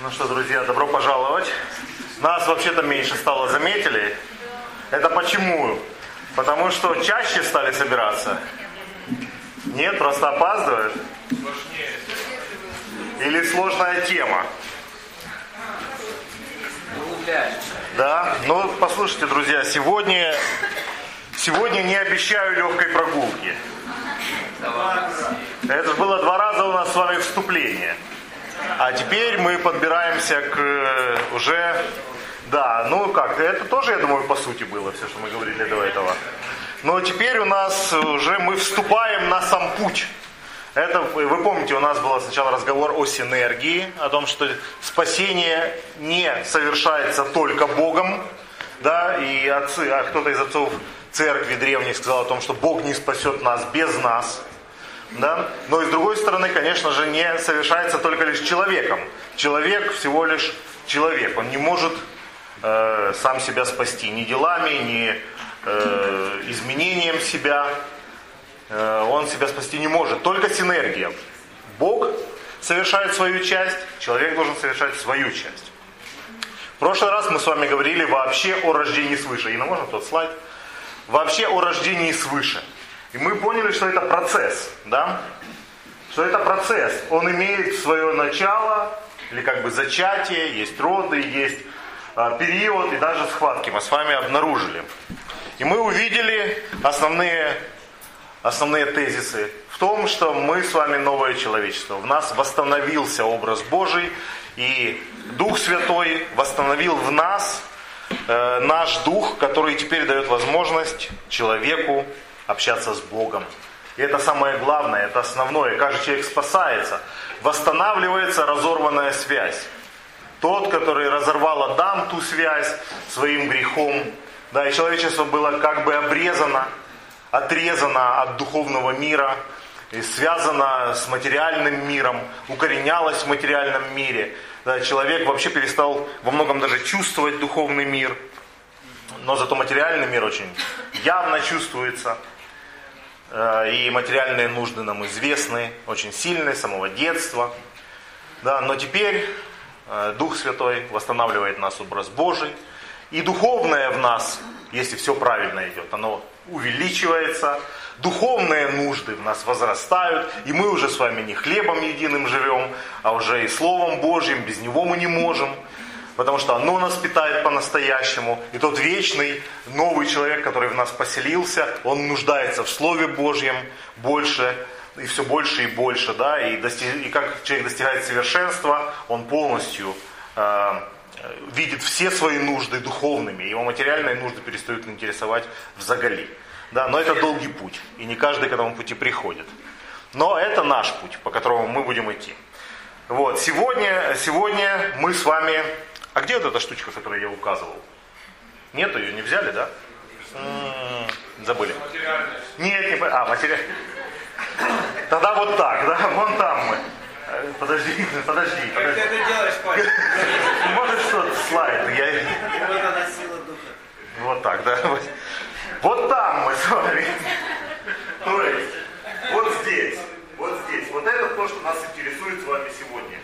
Ну что, друзья, добро пожаловать. Нас вообще-то меньше стало, заметили? Это почему? Потому что чаще стали собираться? Нет, просто опаздывают? Или сложная тема? Да, ну послушайте, друзья, сегодня, сегодня не обещаю легкой прогулки. Это было два раза у нас с вами вступление. А теперь мы подбираемся к э, уже, да, ну как, это тоже, я думаю, по сути было все, что мы говорили до этого. Но теперь у нас уже мы вступаем на сам путь. Это, вы помните, у нас был сначала разговор о синергии, о том, что спасение не совершается только Богом, да, и отцы, а кто-то из отцов церкви древних сказал о том, что Бог не спасет нас без нас. Да? Но и с другой стороны, конечно же, не совершается только лишь человеком. Человек всего лишь человек. Он не может э, сам себя спасти ни делами, ни э, изменением себя. Э, он себя спасти не может. Только синергия. Бог совершает свою часть, человек должен совершать свою часть. В прошлый раз мы с вами говорили вообще о рождении свыше. И на можно тот слайд? Вообще о рождении свыше. И мы поняли, что это процесс, да? Что это процесс. Он имеет свое начало, или как бы зачатие, есть роды, есть э, период и даже схватки мы с вами обнаружили. И мы увидели основные, основные тезисы в том, что мы с вами новое человечество. В нас восстановился образ Божий, и Дух Святой восстановил в нас э, наш дух, который теперь дает возможность человеку общаться с Богом. И это самое главное, это основное. Каждый человек спасается. Восстанавливается разорванная связь. Тот, который разорвал Адам ту связь своим грехом, да, и человечество было как бы обрезано, отрезано от духовного мира, и связано с материальным миром, укоренялось в материальном мире. Да, человек вообще перестал во многом даже чувствовать духовный мир, но зато материальный мир очень явно чувствуется. Э, и материальные нужды нам известны, очень сильные, с самого детства. Да, но теперь э, Дух Святой восстанавливает нас образ Божий. И духовное в нас, если все правильно идет, оно увеличивается. Духовные нужды в нас возрастают. И мы уже с вами не хлебом единым живем, а уже и Словом Божьим. Без него мы не можем потому что оно нас питает по-настоящему. И тот вечный новый человек, который в нас поселился, он нуждается в Слове Божьем больше, и все больше и больше, да, и, достиг, и как человек достигает совершенства, он полностью э, видит все свои нужды духовными, его материальные нужды перестают интересовать в заголи. Да, но это долгий путь, и не каждый к этому пути приходит. Но это наш путь, по которому мы будем идти. Вот, сегодня, сегодня мы с вами а где вот эта штучка, которую я указывал? Нету ее, не взяли, да? М-м, забыли. Нет, не А, материальная. Тогда вот так, да? Вон там мы. Э, подожди, подожди. Как ты это делаешь, Павел? Может что-то слайд. Я... Вот она сила духа. Вот так, да? Вот там мы с вами. То есть, вот здесь, вот здесь. Вот это то, что нас интересует с вами сегодня.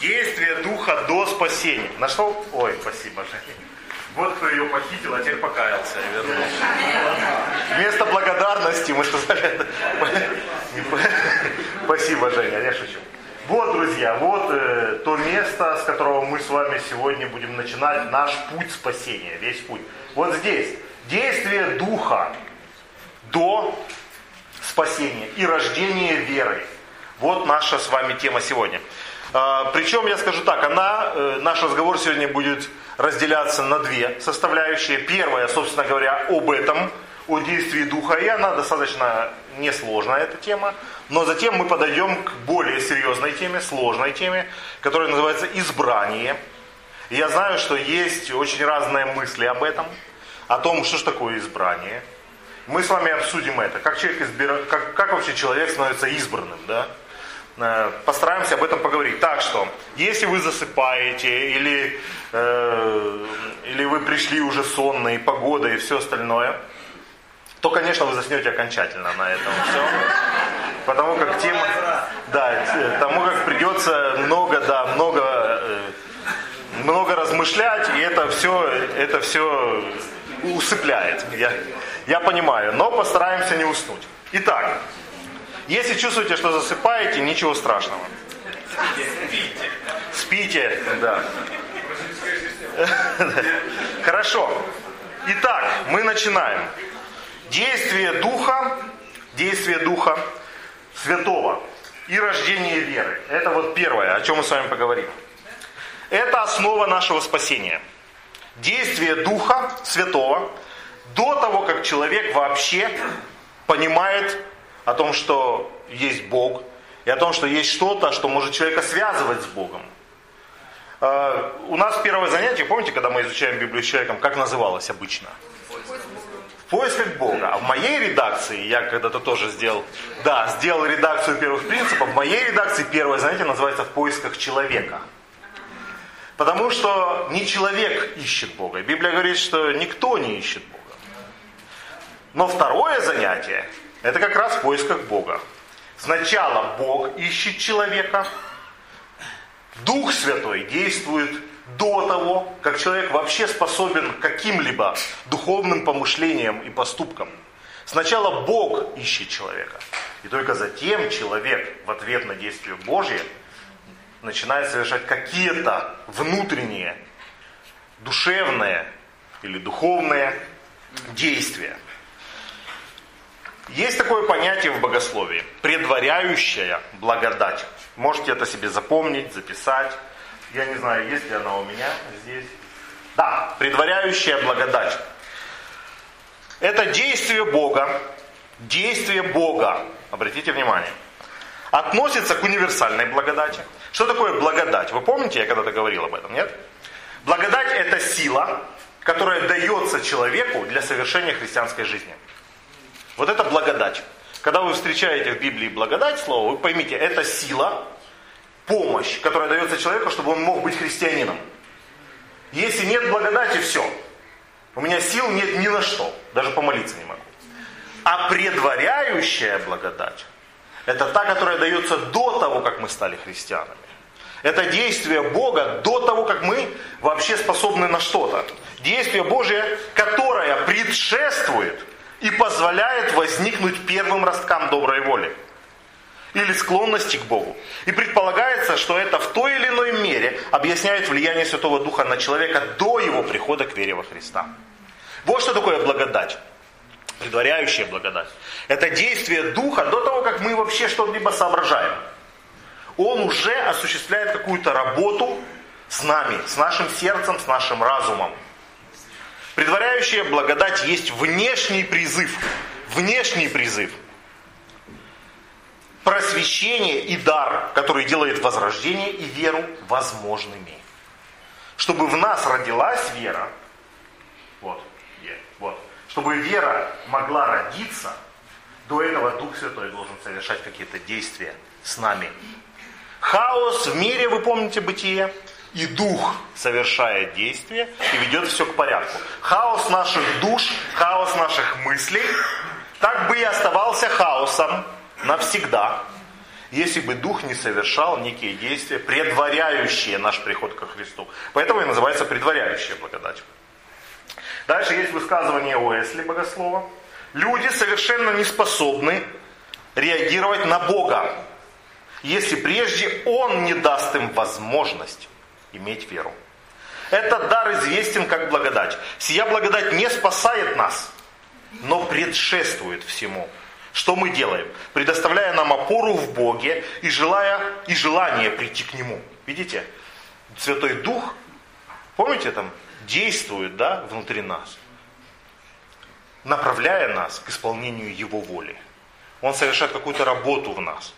Действие духа до спасения. Нашел? Ой, спасибо, Женя. Вот кто ее похитил, а теперь покаялся и вернулся. Вместо благодарности мы сказали... Спасибо, Женя, я шучу. Вот, друзья, вот э, то место, с которого мы с вами сегодня будем начинать наш путь спасения, весь путь. Вот здесь. Действие Духа до спасения и рождения веры. Вот наша с вами тема сегодня. А, причем, я скажу так, она, э, наш разговор сегодня будет разделяться на две составляющие. Первая, собственно говоря, об этом, о действии духа, и она достаточно несложная, эта тема. Но затем мы подойдем к более серьезной теме, сложной теме, которая называется избрание. Я знаю, что есть очень разные мысли об этом, о том, что же такое избрание. Мы с вами обсудим это, как, человек избира... как, как вообще человек становится избранным, да? Э, постараемся об этом поговорить. Так что, если вы засыпаете, или, э, или вы пришли уже сонные, погода и все остальное, то, конечно, вы заснете окончательно на этом все. Потому как тема, да, тому как придется много, да, много размышлять, и это все, это все усыпляет. Я, я понимаю, но постараемся не уснуть. Итак, если чувствуете, что засыпаете, ничего страшного. Спите. Спите, да. Хорошо. Итак, мы начинаем. Действие Духа, действие Духа Святого и рождение веры. Это вот первое, о чем мы с вами поговорим. Это основа нашего спасения. Действие Духа Святого до того, как человек вообще понимает о том, что есть Бог, и о том, что есть что-то, что может человека связывать с Богом. А, у нас первое занятие, помните, когда мы изучаем Библию с человеком, как называлось обычно? В поисках Бога. А в моей редакции, я когда-то тоже сделал, да, сделал редакцию первых принципов, в моей редакции первое занятие называется «В поисках человека». Потому что не человек ищет Бога. Библия говорит, что никто не ищет Бога. Но второе занятие, это как раз в поисках Бога. Сначала Бог ищет человека, Дух Святой действует до того, как человек вообще способен к каким-либо духовным помышлениям и поступкам. Сначала Бог ищет человека. И только затем человек в ответ на действие Божье начинает совершать какие-то внутренние, душевные или духовные действия. Есть такое понятие в богословии – предваряющая благодать. Можете это себе запомнить, записать. Я не знаю, есть ли она у меня здесь. Да, предваряющая благодать. Это действие Бога, действие Бога, обратите внимание, относится к универсальной благодати. Что такое благодать? Вы помните, я когда-то говорил об этом, нет? Благодать это сила, которая дается человеку для совершения христианской жизни. Вот это благодать. Когда вы встречаете в Библии благодать слово, вы поймите, это сила, помощь, которая дается человеку, чтобы он мог быть христианином. Если нет благодати, все. У меня сил нет ни на что. Даже помолиться не могу. А предваряющая благодать, это та, которая дается до того, как мы стали христианами. Это действие Бога до того, как мы вообще способны на что-то. Действие Божие, которое предшествует и позволяет возникнуть первым росткам доброй воли или склонности к Богу. И предполагается, что это в той или иной мере объясняет влияние Святого Духа на человека до его прихода к вере во Христа. Вот что такое благодать. Предваряющая благодать. Это действие Духа до того, как мы вообще что-либо соображаем. Он уже осуществляет какую-то работу с нами, с нашим сердцем, с нашим разумом. Предваряющая благодать есть внешний призыв. Внешний призыв. Просвещение и дар, который делает возрождение и веру возможными. Чтобы в нас родилась вера, вот, вот, чтобы вера могла родиться, до этого Дух Святой должен совершать какие-то действия с нами. Хаос в мире, вы помните бытие, и дух совершает действие и ведет все к порядку. Хаос наших душ, хаос наших мыслей, так бы и оставался хаосом навсегда, если бы дух не совершал некие действия, предваряющие наш приход ко Христу. Поэтому и называется предваряющая благодать. Дальше есть высказывание Уэсли, богослова. Люди совершенно не способны реагировать на Бога, если прежде Он не даст им возможность иметь веру. Этот дар известен как благодать. Сия благодать не спасает нас, но предшествует всему. Что мы делаем? Предоставляя нам опору в Боге и, желая, и желание прийти к Нему. Видите? Святой Дух, помните там, действует да, внутри нас, направляя нас к исполнению Его воли. Он совершает какую-то работу в нас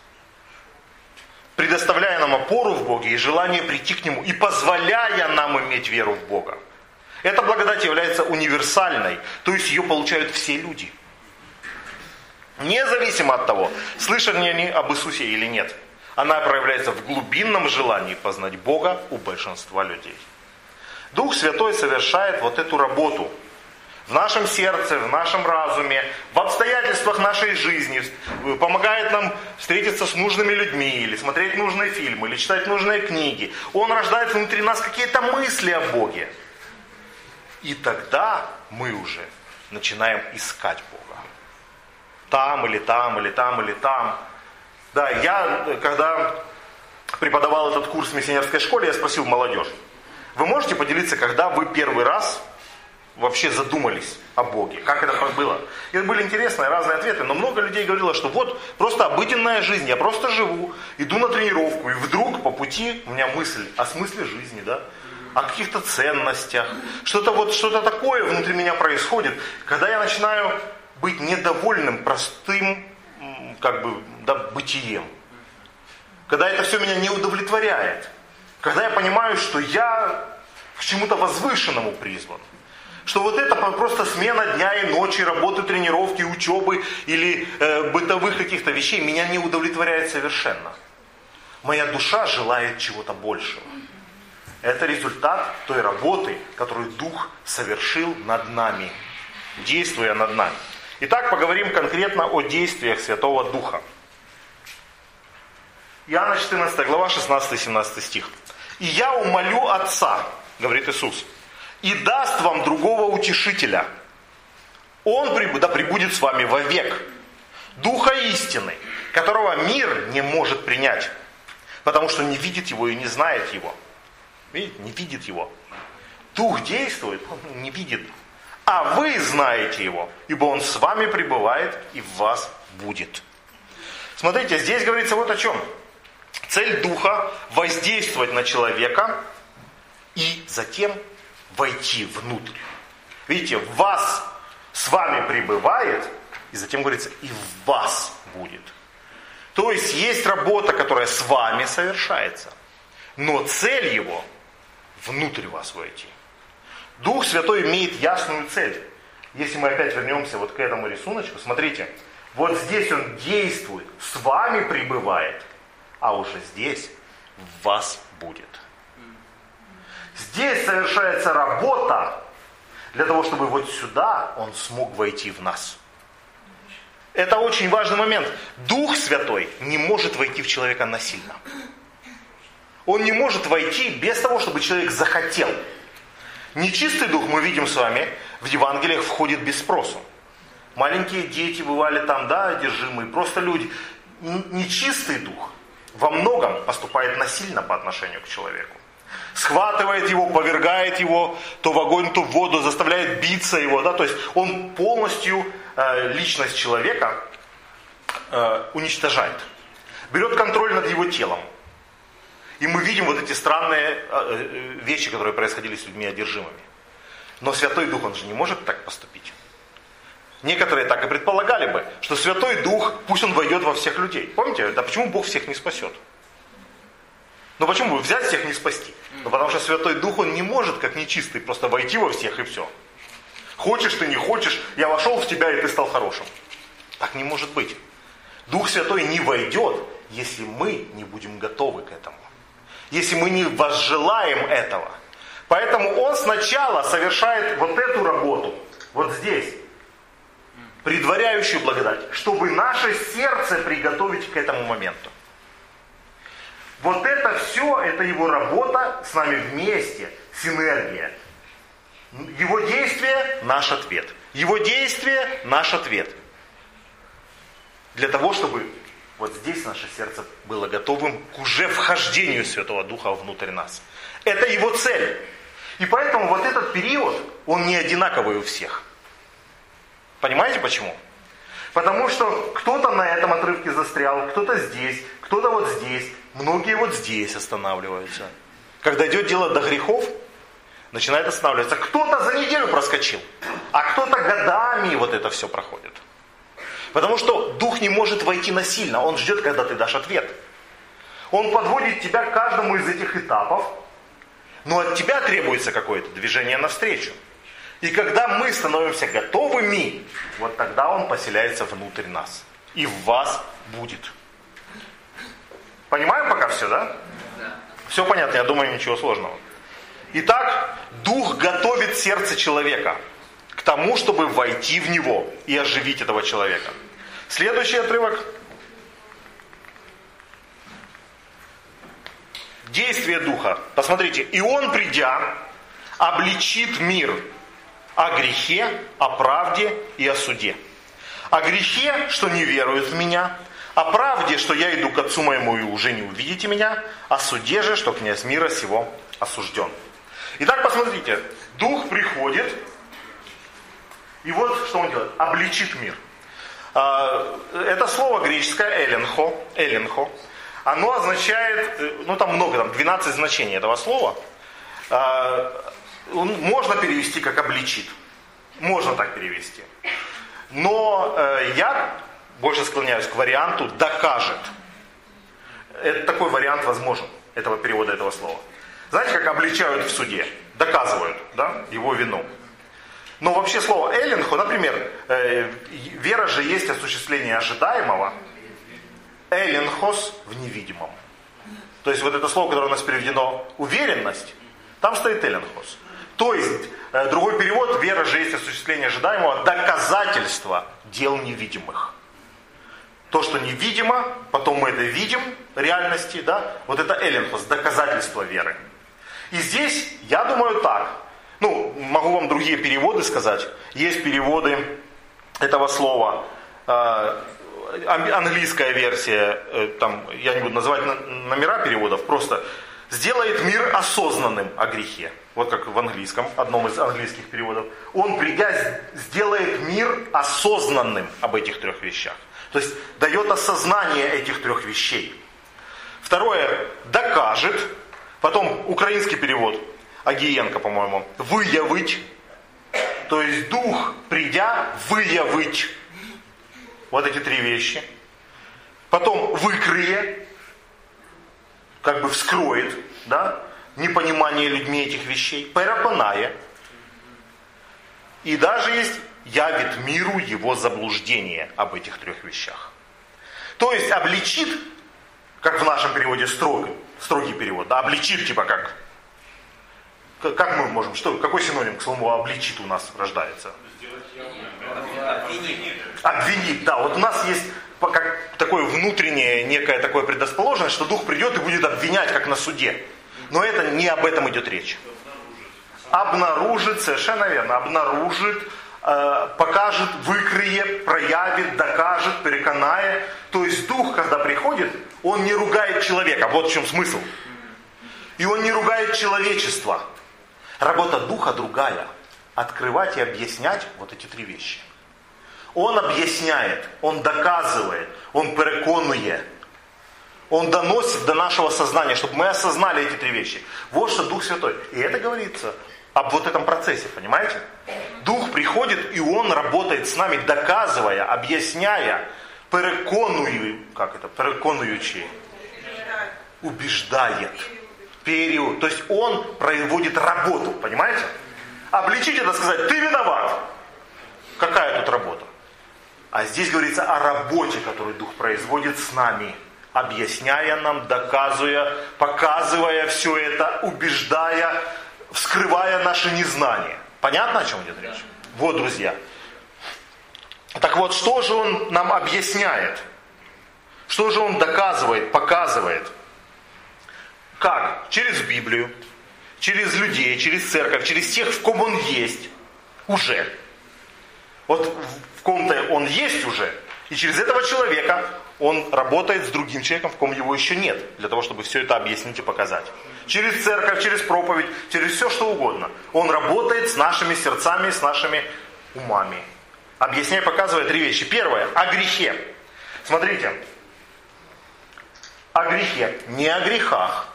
предоставляя нам опору в Боге и желание прийти к Нему, и позволяя нам иметь веру в Бога. Эта благодать является универсальной, то есть ее получают все люди. Независимо от того, слышали они об Иисусе или нет. Она проявляется в глубинном желании познать Бога у большинства людей. Дух Святой совершает вот эту работу. В нашем сердце, в нашем разуме, в обстоятельствах нашей жизни, помогает нам встретиться с нужными людьми, или смотреть нужные фильмы, или читать нужные книги. Он рождает внутри нас какие-то мысли о Боге. И тогда мы уже начинаем искать Бога. Там или там, или там, или там. Да, я, когда преподавал этот курс в миссионерской школе, я спросил молодежь, вы можете поделиться, когда вы первый раз вообще задумались о Боге? Как это было? И были интересные разные ответы, но много людей говорило, что вот просто обыденная жизнь, я просто живу, иду на тренировку, и вдруг по пути у меня мысль о смысле жизни, да, о каких-то ценностях, что-то вот, что-то такое внутри меня происходит, когда я начинаю быть недовольным простым, как бы, да, бытием. Когда это все меня не удовлетворяет. Когда я понимаю, что я к чему-то возвышенному призван. Что вот это просто смена дня и ночи, работы, тренировки, учебы или э, бытовых каких-то вещей меня не удовлетворяет совершенно. Моя душа желает чего-то большего. Это результат той работы, которую Дух совершил над нами, действуя над нами. Итак, поговорим конкретно о действиях Святого Духа. Иоанна 14 глава 16-17 стих. «И я умолю Отца, говорит Иисус, и даст вам другого утешителя. Он да прибудет с вами вовек. Духа истины, которого мир не может принять, потому что не видит его и не знает его. Видите, не видит его. Дух действует, он не видит. А вы знаете его, ибо он с вами пребывает и в вас будет. Смотрите, здесь говорится вот о чем. Цель Духа – воздействовать на человека и затем войти внутрь. Видите, в вас с вами пребывает, и затем говорится, и в вас будет. То есть есть работа, которая с вами совершается, но цель его внутрь вас войти. Дух Святой имеет ясную цель. Если мы опять вернемся вот к этому рисунку, смотрите, вот здесь он действует, с вами пребывает, а уже здесь в вас будет. Здесь совершается работа для того, чтобы вот сюда он смог войти в нас. Это очень важный момент. Дух Святой не может войти в человека насильно. Он не может войти без того, чтобы человек захотел. Нечистый дух, мы видим с вами, в Евангелиях входит без спросу. Маленькие дети бывали там, да, одержимые, просто люди. Нечистый дух во многом поступает насильно по отношению к человеку. Схватывает его, повергает его то в огонь, то в воду, заставляет биться его. Да? То есть он полностью э, личность человека э, уничтожает. Берет контроль над его телом. И мы видим вот эти странные э, э, вещи, которые происходили с людьми одержимыми. Но Святой Дух, он же не может так поступить. Некоторые так и предполагали бы, что Святой Дух, пусть он войдет во всех людей. Помните, да почему Бог всех не спасет? Ну почему бы взять всех не спасти? Ну потому что Святой Дух, он не может, как нечистый, просто войти во всех и все. Хочешь ты, не хочешь, я вошел в тебя, и ты стал хорошим. Так не может быть. Дух Святой не войдет, если мы не будем готовы к этому если мы не возжелаем этого. Поэтому он сначала совершает вот эту работу, вот здесь, предваряющую благодать, чтобы наше сердце приготовить к этому моменту. Вот это все, это его работа с нами вместе, синергия. Его действие – наш ответ. Его действие – наш ответ. Для того, чтобы вот здесь наше сердце было готовым к уже вхождению Святого Духа внутрь нас. Это его цель. И поэтому вот этот период, он не одинаковый у всех. Понимаете почему? Потому что кто-то на этом отрывке застрял, кто-то здесь, кто-то вот здесь, многие вот здесь останавливаются. Когда идет дело до грехов, начинает останавливаться. Кто-то за неделю проскочил, а кто-то годами вот это все проходит. Потому что дух не может войти насильно, он ждет, когда ты дашь ответ. Он подводит тебя к каждому из этих этапов, но от тебя требуется какое-то движение навстречу. И когда мы становимся готовыми, вот тогда он поселяется внутрь нас. И в вас будет. Понимаем пока все, да? Да. Все понятно, я думаю, ничего сложного. Итак, дух готовит сердце человека к тому, чтобы войти в него и оживить этого человека. Следующий отрывок. Действие Духа. Посмотрите, и он, придя, обличит мир о грехе, о правде и о суде. О грехе, что не веруют в меня, о правде, что я иду к отцу моему и уже не увидите меня, о суде же, что князь мира сего осужден. Итак, посмотрите, Дух приходит, и вот что он делает, обличит мир. А, это слово греческое эленхо, эленхо, оно означает, э, ну там много, там 12 значений этого слова. Можно перевести как обличит. Можно так перевести. Но э, я больше склоняюсь к варианту докажет. Это такой вариант возможен, этого перевода этого слова. Знаете, как обличают в суде? Доказывают да, его вину. Но вообще слово эллинху, например, э, вера же есть осуществление ожидаемого, эллинхос в невидимом. То есть вот это слово, которое у нас переведено уверенность, там стоит эллинхос. То есть, э, другой перевод, вера же есть осуществление ожидаемого, доказательство дел невидимых. То, что невидимо, потом мы это видим, реальности, да, вот это эллинхос, доказательство веры. И здесь, я думаю так, ну, могу вам другие переводы сказать. Есть переводы этого слова, э, английская версия, э, там, я не буду называть номера переводов, просто сделает мир осознанным о грехе. Вот как в английском, одном из английских переводов. Он, придя, сделает мир осознанным об этих трех вещах. То есть дает осознание этих трех вещей. Второе, докажет. Потом украинский перевод, Агиенко, по-моему, выявить. То есть дух, придя, выявить. Вот эти три вещи. Потом выкрые, как бы вскроет, да, непонимание людьми этих вещей, переконає. И даже есть явит миру его заблуждение об этих трех вещах. То есть обличит, как в нашем переводе строгий, строгий перевод, да, обличит типа как, как мы можем, что, какой синоним к слову обличит у нас рождается? Обвинить. Обвинить, да. Вот у нас есть как такое внутреннее, некое такое предрасположенность, что Дух придет и будет обвинять, как на суде. Но это не об этом идет речь. Обнаружит, совершенно верно, обнаружит, э, покажет, выкрые, проявит, докажет, переконает. То есть Дух, когда приходит, он не ругает человека. Вот в чем смысл. И он не ругает человечество. Работа Духа другая. Открывать и объяснять вот эти три вещи. Он объясняет, он доказывает, он переконує. Он доносит до нашего сознания, чтобы мы осознали эти три вещи. Вот что Дух Святой. И это говорится об вот этом процессе, понимаете? Дух приходит, и Он работает с нами, доказывая, объясняя, переконуя, как это, переконуючи, убеждает. Период. То есть Он проводит работу, понимаете? Обличить это сказать, ты виноват. Какая тут работа? А здесь говорится о работе, которую Дух производит с нами, объясняя нам, доказывая, показывая все это, убеждая, вскрывая наше незнание. Понятно, о чем идет речь? Вот, друзья. Так вот, что же он нам объясняет? Что же он доказывает, показывает? Как? Через Библию, через людей, через церковь, через тех, в ком он есть уже. Вот в ком-то он есть уже, и через этого человека он работает с другим человеком, в ком его еще нет, для того, чтобы все это объяснить и показать. Через церковь, через проповедь, через все что угодно. Он работает с нашими сердцами, с нашими умами. Объясняя, показывая три вещи. Первое, о грехе. Смотрите, о грехе, не о грехах,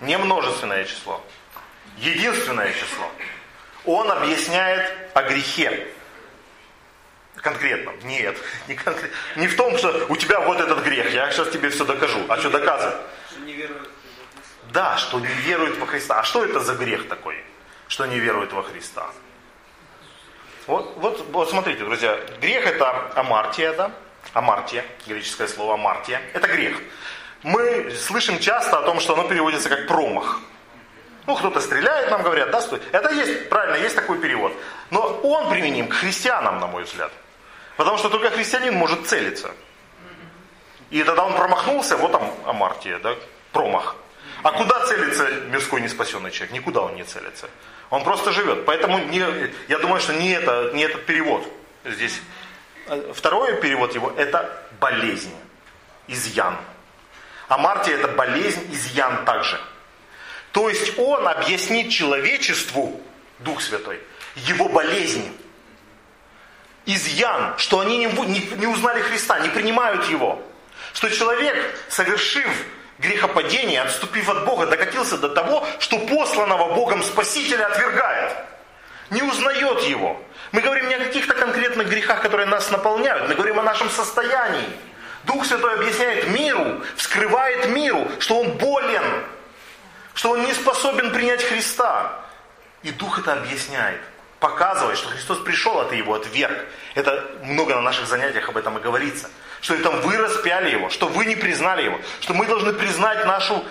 не множественное число, единственное число. Он объясняет о грехе конкретном. Нет, не, конкрет... не в том, что у тебя вот этот грех, я сейчас тебе все докажу. А что доказывать? Что не верует Да, что не верует во Христа. А что это за грех такой, что не верует во Христа? Вот, вот, вот смотрите, друзья, грех это амартия, да? Амартия, греческое слово амартия. Это грех. Мы слышим часто о том, что оно переводится как промах. Ну, кто-то стреляет, нам говорят, да, стой. Это есть, правильно, есть такой перевод. Но он применим к христианам, на мой взгляд. Потому что только христианин может целиться. И тогда он промахнулся, вот там Амартия, да, промах. А куда целится мирской неспасенный человек? Никуда он не целится. Он просто живет. Поэтому не, я думаю, что не, это, не этот перевод здесь. Второй перевод его – это болезнь, изъян. А Мартия – это болезнь, изъян также. То есть он объяснит человечеству, Дух Святой, его болезнь, изъян, что они не, не, не узнали Христа, не принимают его. Что человек, совершив грехопадение, отступив от Бога, докатился до того, что посланного Богом Спасителя отвергает. Не узнает его. Мы говорим не о каких-то конкретных грехах, которые нас наполняют. Мы говорим о нашем состоянии. Дух Святой объясняет миру, вскрывает миру, что он болен, что он не способен принять Христа. И Дух это объясняет, показывает, что Христос пришел, а ты его отверг. Это много на наших занятиях об этом и говорится что это вы распяли его, что вы не признали его, что мы должны признать нашу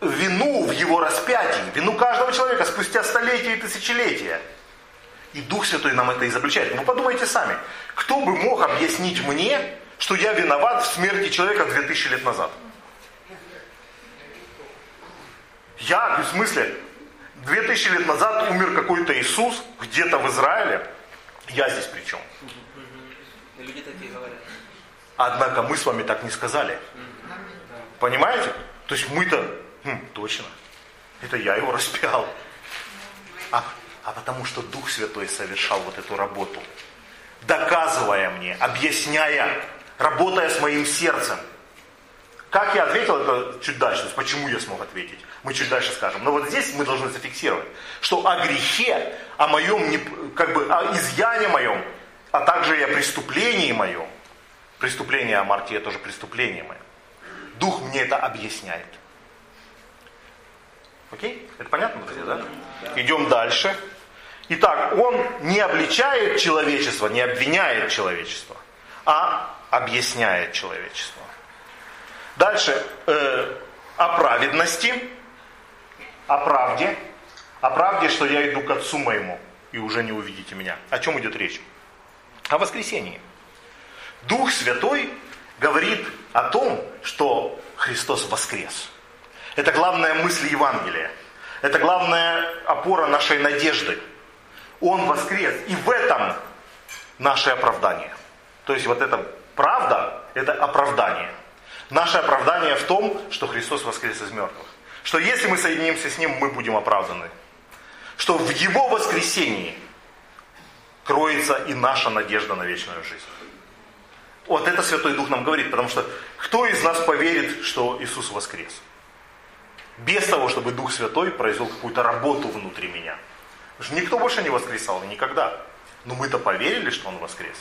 вину в его распятии, вину каждого человека спустя столетия и тысячелетия. И Дух Святой нам это изобличает. Вы подумайте сами, кто бы мог объяснить мне, что я виноват в смерти человека 2000 лет назад? Я, в смысле, 2000 лет назад умер какой-то Иисус где-то в Израиле, я здесь при чем? Люди такие говорят. Однако мы с вами так не сказали. Понимаете? То есть мы-то, хм, точно, это я его распял. А, а потому что Дух Святой совершал вот эту работу, доказывая мне, объясняя, работая с моим сердцем. Как я ответил, это чуть дальше, то есть почему я смог ответить, мы чуть дальше скажем. Но вот здесь мы должны зафиксировать, что о грехе, о моем, как бы, о изъяне моем, а также и о преступлении моем, Преступление Амартия тоже преступление мое. Дух мне это объясняет. Окей? Это понятно, друзья, да? Идем дальше. Итак, он не обличает человечество, не обвиняет человечество, а объясняет человечество. Дальше. Э, о праведности, о правде, о правде, что я иду к Отцу моему, и уже не увидите меня. О чем идет речь? О воскресении. Дух Святой говорит о том, что Христос воскрес. Это главная мысль Евангелия. Это главная опора нашей надежды. Он воскрес. И в этом наше оправдание. То есть вот эта правда, это оправдание. Наше оправдание в том, что Христос воскрес из мертвых. Что если мы соединимся с Ним, мы будем оправданы. Что в Его воскресении кроется и наша надежда на вечную жизнь. Вот это Святой Дух нам говорит, потому что кто из нас поверит, что Иисус воскрес? Без того, чтобы Дух Святой произвел какую-то работу внутри меня. Никто больше не воскресал, никогда. Но мы-то поверили, что Он воскрес.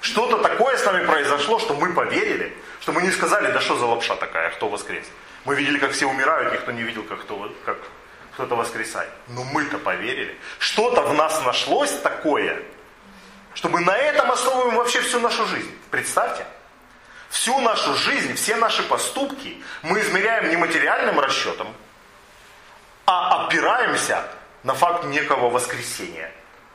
Что-то такое с нами произошло, что мы поверили, что мы не сказали, да что за лапша такая, кто воскрес. Мы видели, как все умирают, никто не видел, как, кто, как кто-то воскресает. Но мы-то поверили. Что-то в нас нашлось такое, чтобы на этом основываем вообще всю нашу жизнь. Представьте. Всю нашу жизнь, все наши поступки мы измеряем не материальным расчетом, а опираемся на факт некого воскресения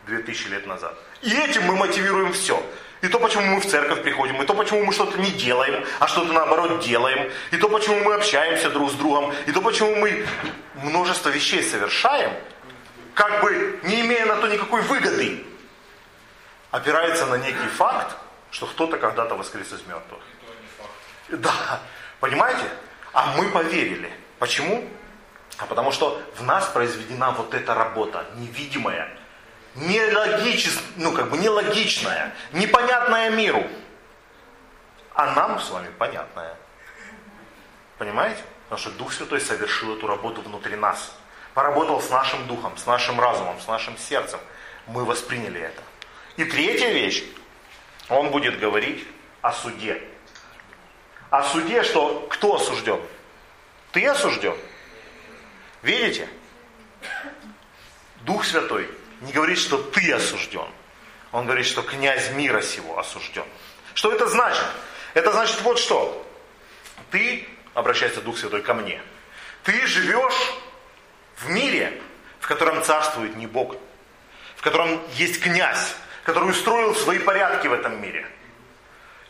2000 лет назад. И этим мы мотивируем все. И то, почему мы в церковь приходим, и то, почему мы что-то не делаем, а что-то наоборот делаем, и то, почему мы общаемся друг с другом, и то, почему мы множество вещей совершаем, как бы не имея на то никакой выгоды опирается на некий факт, что кто-то когда-то воскрес из мертвых. Да, понимаете? А мы поверили. Почему? А потому что в нас произведена вот эта работа, невидимая, нелогичная, ну как бы нелогичная, непонятная миру. А нам с вами понятная. Понимаете? Потому что Дух Святой совершил эту работу внутри нас. Поработал с нашим духом, с нашим разумом, с нашим сердцем. Мы восприняли это. И третья вещь, он будет говорить о суде. О суде, что кто осужден? Ты осужден. Видите? Дух Святой не говорит, что ты осужден. Он говорит, что князь мира сего осужден. Что это значит? Это значит вот что. Ты, обращается Дух Святой ко мне, ты живешь В мире, в котором царствует не Бог, в котором есть князь, который устроил свои порядки в этом мире.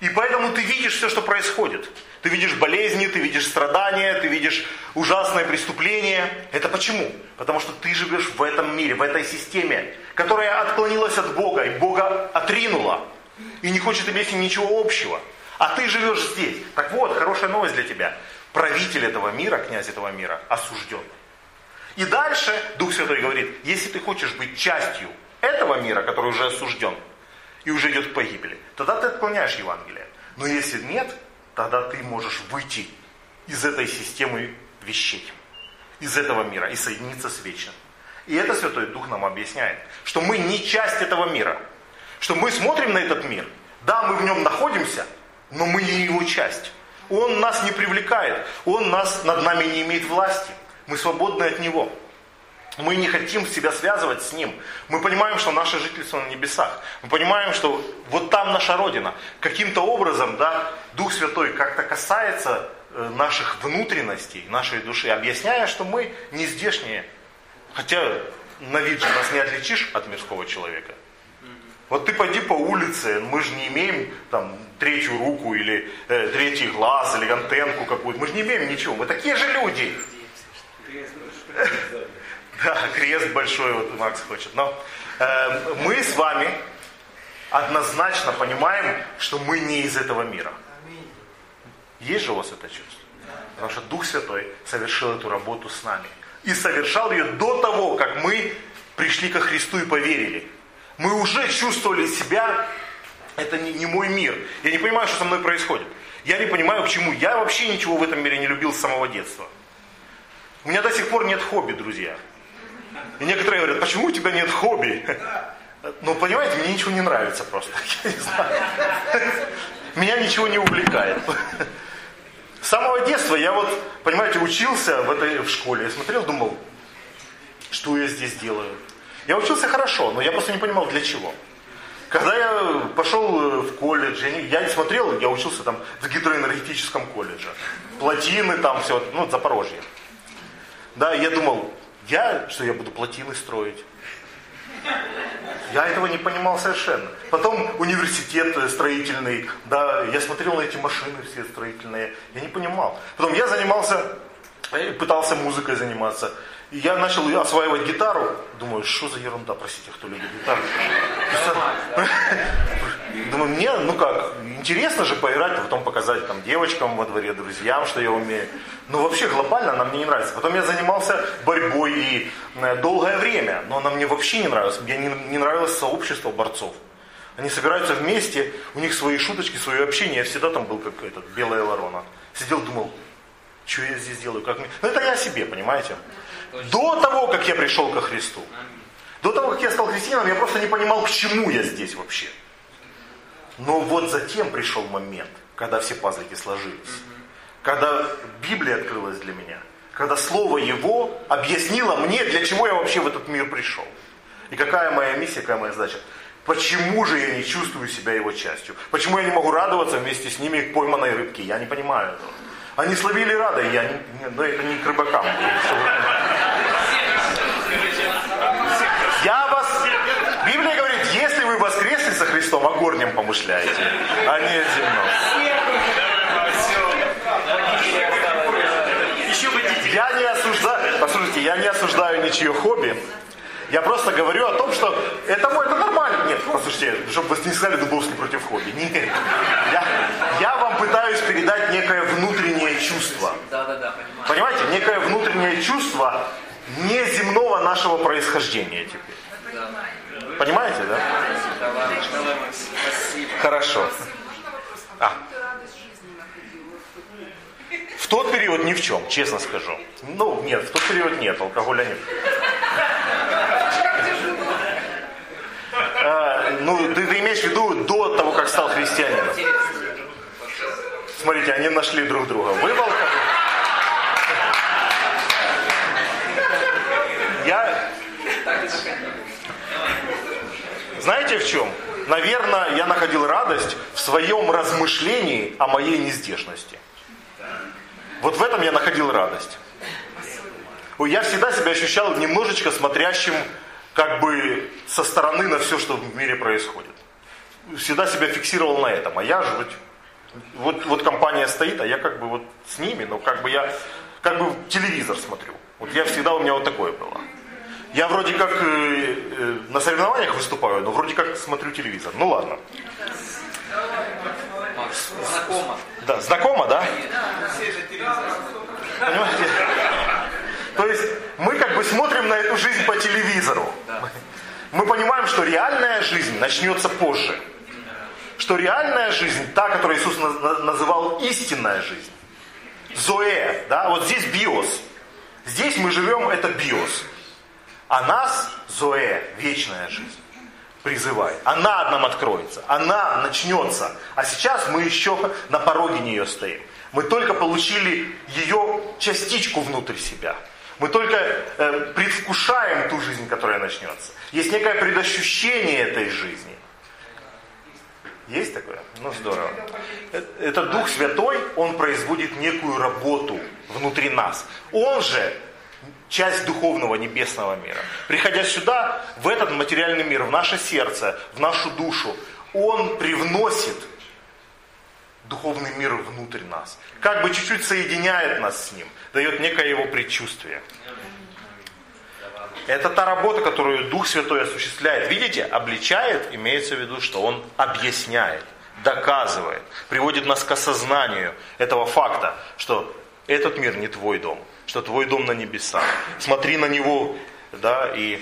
И поэтому ты видишь все, что происходит. Ты видишь болезни, ты видишь страдания, ты видишь ужасное преступление. Это почему? Потому что ты живешь в этом мире, в этой системе, которая отклонилась от Бога, и Бога отринула, и не хочет иметь с ним ничего общего. А ты живешь здесь. Так вот, хорошая новость для тебя. Правитель этого мира, князь этого мира, осужден. И дальше Дух Святой говорит, если ты хочешь быть частью этого мира, который уже осужден и уже идет к погибели, тогда ты отклоняешь Евангелие. Но если нет, тогда ты можешь выйти из этой системы вещей, из этого мира и соединиться с вечным. И это Святой Дух нам объясняет, что мы не часть этого мира, что мы смотрим на этот мир, да, мы в нем находимся, но мы не его часть. Он нас не привлекает, он нас над нами не имеет власти. Мы свободны от него. Мы не хотим себя связывать с Ним. Мы понимаем, что наше жительство на небесах. Мы понимаем, что вот там наша Родина. Каким-то образом, да, Дух Святой как-то касается э, наших внутренностей, нашей души, объясняя, что мы не здешние. Хотя на вид же нас не отличишь от мирского человека. Вот ты пойди по улице, мы же не имеем там третью руку или э, третий глаз или антенку какую-то. Мы же не имеем ничего. Мы такие же люди. Да, крест большой, вот Макс хочет. Но э, мы с вами однозначно понимаем, что мы не из этого мира. Есть же у вас это чувство? Потому что Дух Святой совершил эту работу с нами. И совершал ее до того, как мы пришли ко Христу и поверили. Мы уже чувствовали себя, это не, не мой мир. Я не понимаю, что со мной происходит. Я не понимаю, почему. Я вообще ничего в этом мире не любил с самого детства. У меня до сих пор нет хобби, друзья. И некоторые говорят, почему у тебя нет хобби? Ну, понимаете, мне ничего не нравится просто. Я не знаю. Меня ничего не увлекает. С самого детства я вот, понимаете, учился в этой в школе. Я смотрел, думал, что я здесь делаю. Я учился хорошо, но я просто не понимал, для чего. Когда я пошел в колледж, я не смотрел, я учился там в гидроэнергетическом колледже. Плотины там все, ну, Запорожье. Да, я думал, я, что я буду плотины строить. Я этого не понимал совершенно. Потом университет строительный, да, я смотрел на эти машины все строительные, я не понимал. Потом я занимался, э, пытался музыкой заниматься. И я начал осваивать гитару. Думаю, что за ерунда, простите, кто любит гитару. Думаю, мне, ну как, интересно же поиграть, потом показать там девочкам во дворе, друзьям, что я умею. Но вообще глобально она мне не нравится. Потом я занимался борьбой и э, долгое время, но она мне вообще не нравилась. Мне не, не нравилось сообщество борцов. Они собираются вместе, у них свои шуточки, свое общение. Я всегда там был как этот, белая ворона. Сидел, думал, что я здесь делаю, как мне... Ну это я себе, понимаете? До того, как я пришел ко Христу. До того, как я стал христианином, я просто не понимал, к чему я здесь вообще. Но вот затем пришел момент, когда все пазлики сложились. Когда Библия открылась для меня. Когда Слово Его объяснило мне, для чего я вообще в этот мир пришел. И какая моя миссия, какая моя задача. Почему же я не чувствую себя его частью? Почему я не могу радоваться вместе с ними пойманной рыбке? Я не понимаю этого. Они словили рада, я не, но это не к рыбакам. Я вас... Библия говорит, если вы воскресли со Христом, о горнем помышляете, а не о земном. Я не осуждаю, послушайте, я не осуждаю ничье хобби. Я просто говорю о том, что это, это нормально. Нет, послушайте, чтобы вы не сказали Дубовский против хобби. Нет. Я, я вам пытаюсь передать некое внутреннее чувство. Да, да, да, понимаю. Понимаете, некое внутреннее чувство неземного нашего происхождения теперь. Понимаете, да? Хорошо. А. В тот период ни в чем, честно скажу. Ну, нет, в тот период нет, алкоголя нет. А, ну, ты, ты имеешь в виду до того, как стал христианином? Смотрите, они нашли друг друга. Вы в алкоголе? Я... Знаете в чем? Наверное, я находил радость в своем размышлении о моей нездешности. Вот в этом я находил радость. я всегда себя ощущал немножечко смотрящим как бы со стороны на все, что в мире происходит. Всегда себя фиксировал на этом. А я же вот, вот, вот компания стоит, а я как бы вот с ними, но как бы я как бы телевизор смотрю. Вот я всегда у меня вот такое было. Я вроде как э, э, на соревнованиях выступаю, но вроде как смотрю телевизор. Ну ладно. Знакомо. Да, знакомо, да? Понимаете? То есть мы как бы смотрим на эту жизнь по телевизору. Мы понимаем, что реальная жизнь начнется позже. Что реальная жизнь, та, которую Иисус называл истинная жизнь. Зоэ, да, вот здесь биос. Здесь мы живем, это биос. А нас, Зоэ, вечная жизнь призывает. Она нам откроется, она начнется. А сейчас мы еще на пороге нее стоим. Мы только получили ее частичку внутрь себя. Мы только э, предвкушаем ту жизнь, которая начнется. Есть некое предощущение этой жизни. Есть такое? Ну здорово. Э, это Дух Святой, Он производит некую работу внутри нас. Он же часть духовного небесного мира. Приходя сюда, в этот материальный мир, в наше сердце, в нашу душу, Он привносит духовный мир внутрь нас. Как бы чуть-чуть соединяет нас с Ним, дает некое Его предчувствие. Это та работа, которую Дух Святой осуществляет. Видите, обличает, имеется в виду, что Он объясняет, доказывает, приводит нас к осознанию этого факта, что этот мир не твой дом, что твой дом на небесах. Смотри на него, да, и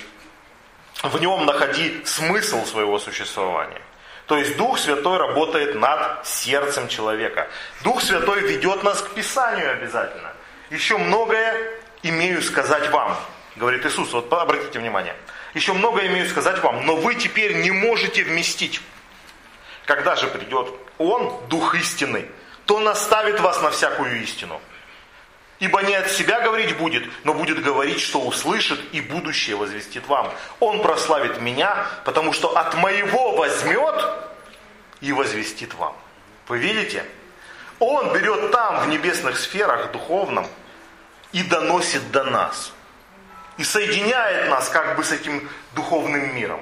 в нем находи смысл своего существования. То есть Дух Святой работает над сердцем человека. Дух Святой ведет нас к Писанию обязательно. Еще многое имею сказать вам, говорит Иисус. Вот обратите внимание. Еще многое имею сказать вам, но вы теперь не можете вместить. Когда же придет Он, Дух истины, то наставит вас на всякую истину. Ибо не от себя говорить будет, но будет говорить, что услышит, и будущее возвестит вам. Он прославит меня, потому что от моего возьмет и возвестит вам. Вы видите? Он берет там, в небесных сферах, духовном, и доносит до нас. И соединяет нас как бы с этим духовным миром.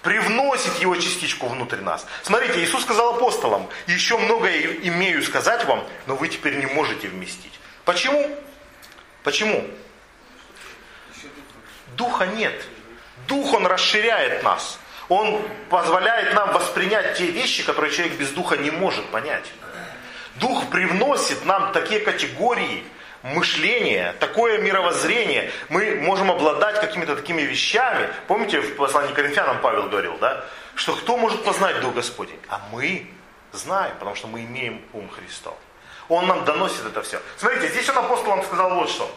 Привносит его частичку внутрь нас. Смотрите, Иисус сказал апостолам, еще многое имею сказать вам, но вы теперь не можете вместить. Почему? Почему? Духа нет. Дух, он расширяет нас. Он позволяет нам воспринять те вещи, которые человек без духа не может понять. Дух привносит нам такие категории мышления, такое мировоззрение. Мы можем обладать какими-то такими вещами. Помните, в послании к Коринфянам Павел говорил, да? Что кто может познать Дух Господень? А мы знаем, потому что мы имеем ум Христов. Он нам доносит это все. Смотрите, здесь он апостолам сказал вот что.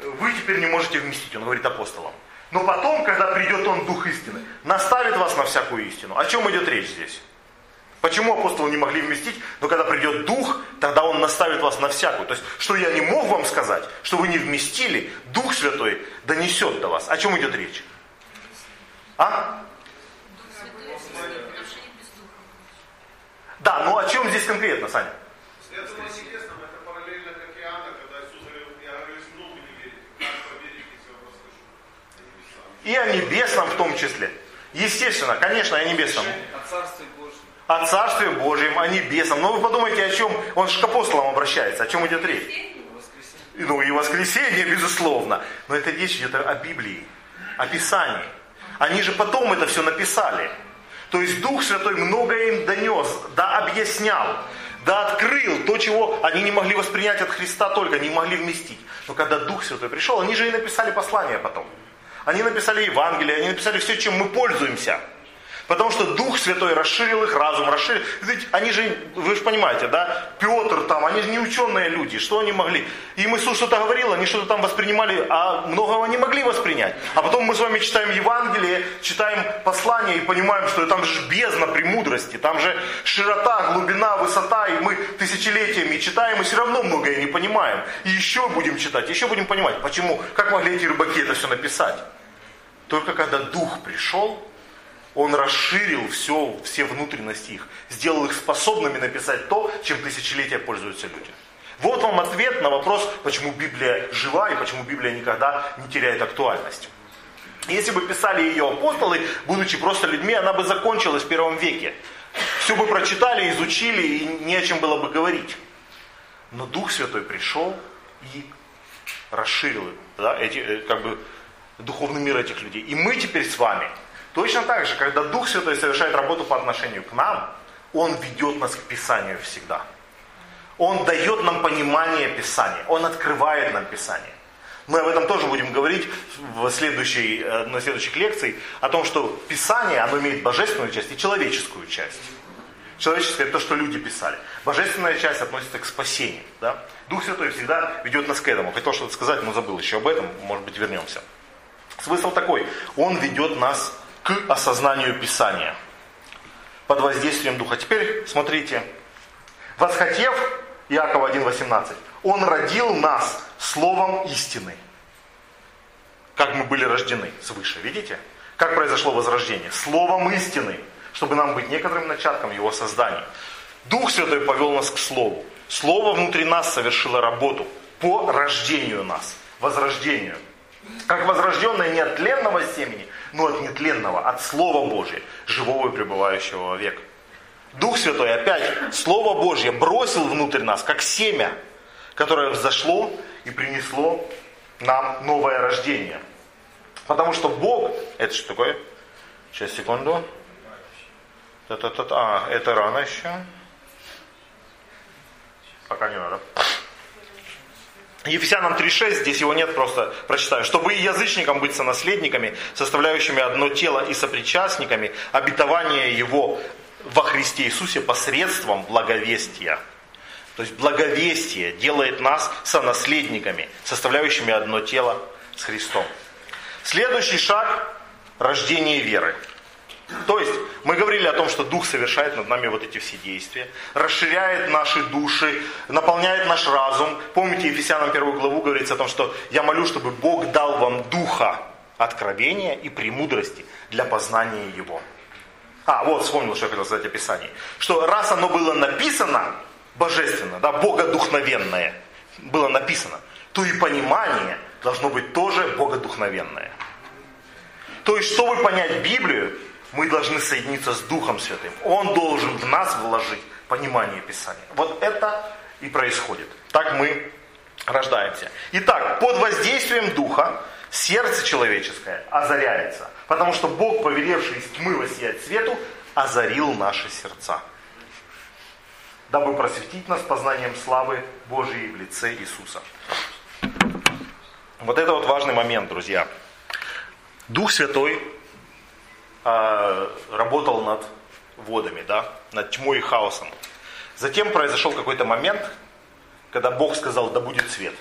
Вы теперь не можете вместить, он говорит апостолам. Но потом, когда придет он, Дух истины, наставит вас на всякую истину. О чем идет речь здесь? Почему апостолы не могли вместить, но когда придет Дух, тогда Он наставит вас на всякую. То есть, что я не мог вам сказать, что вы не вместили, Дух Святой донесет до вас. О чем идет речь? А? Да, но о чем здесь конкретно, Саня? И о небесном в том числе. Естественно, конечно, о небесном. О Царстве Божьем. О Царстве Божьем, о небесном. Но вы подумайте, о чем он же к апостолам обращается, о чем идет речь. Ну и воскресенье, безусловно. Но это речь идет о Библии, о Писании. Они же потом это все написали. То есть Дух Святой многое им донес, да объяснял, да открыл то, чего они не могли воспринять от Христа только, не могли вместить. Но когда Дух Святой пришел, они же и написали послание потом. Они написали Евангелие, они написали все, чем мы пользуемся. Потому что Дух Святой расширил их разум, расширил. Ведь они же, вы же понимаете, да, Петр там, они же не ученые люди, что они могли? Им Иисус что-то говорил, они что-то там воспринимали, а многого не могли воспринять. А потом мы с вами читаем Евангелие, читаем послание и понимаем, что там же бездна премудрости, там же широта, глубина, высота, и мы тысячелетиями читаем и все равно многое не понимаем. И еще будем читать, еще будем понимать, почему, как могли эти рыбаки это все написать. Только когда Дух пришел, Он расширил все, все внутренности их, сделал их способными написать то, чем тысячелетия пользуются люди. Вот вам ответ на вопрос, почему Библия жива и почему Библия никогда не теряет актуальность. Если бы писали ее апостолы, будучи просто людьми, она бы закончилась в первом веке. Все бы прочитали, изучили и не о чем было бы говорить. Но Дух Святой пришел и расширил да, эти, э, как бы, духовный мир этих людей. И мы теперь с вами, точно так же, когда Дух Святой совершает работу по отношению к нам, Он ведет нас к Писанию всегда. Он дает нам понимание Писания, Он открывает нам Писание. Мы об этом тоже будем говорить в следующей, э, на следующих лекциях, о том, что Писание, оно имеет божественную часть и человеческую часть. Человеческое это то, что люди писали. Божественная часть относится к спасению. Да? Дух Святой всегда ведет нас к этому. Хотел что-то сказать, но забыл еще об этом. Может быть, вернемся. Смысл такой. Он ведет нас к осознанию Писания. Под воздействием Духа. Теперь смотрите. Восхотев, Иакова 1.18, Он родил нас словом истины. Как мы были рождены свыше. Видите? Как произошло возрождение? Словом истины чтобы нам быть некоторым начатком Его создания. Дух Святой повел нас к Слову. Слово внутри нас совершило работу по рождению нас, возрождению. Как возрожденное не от тленного семени, но от нетленного, от Слова Божия, живого и пребывающего век. Дух Святой опять Слово Божье бросил внутрь нас, как семя, которое взошло и принесло нам новое рождение. Потому что Бог, это что такое? Сейчас, секунду. Та -та -та а, это рано еще. Пока не надо. Ефесянам 3.6, здесь его нет, просто прочитаю. «Чтобы и язычникам быть сонаследниками, составляющими одно тело и сопричастниками, обетование его во Христе Иисусе посредством благовестия». То есть благовестие делает нас сонаследниками, составляющими одно тело с Христом. Следующий шаг – рождение веры. То есть мы говорили о том, что Дух совершает над нами вот эти все действия, расширяет наши души, наполняет наш разум. Помните, Ефесянам первую главу говорится о том, что я молю, чтобы Бог дал вам духа откровения и премудрости для познания Его. А, вот вспомнил, что я хотел сказать о Писании. Что раз оно было написано, божественно, да, богодухновенное, было написано, то и понимание должно быть тоже богодухновенное. То есть, чтобы понять Библию, мы должны соединиться с Духом Святым. Он должен в нас вложить понимание Писания. Вот это и происходит. Так мы рождаемся. Итак, под воздействием Духа сердце человеческое озаряется. Потому что Бог, повелевший из тьмы воссиять свету, озарил наши сердца. Дабы просветить нас познанием славы Божией в лице Иисуса. Вот это вот важный момент, друзья. Дух Святой а, работал над водами, да, над тьмой и хаосом. Затем произошел какой-то момент, когда Бог сказал, да будет свет.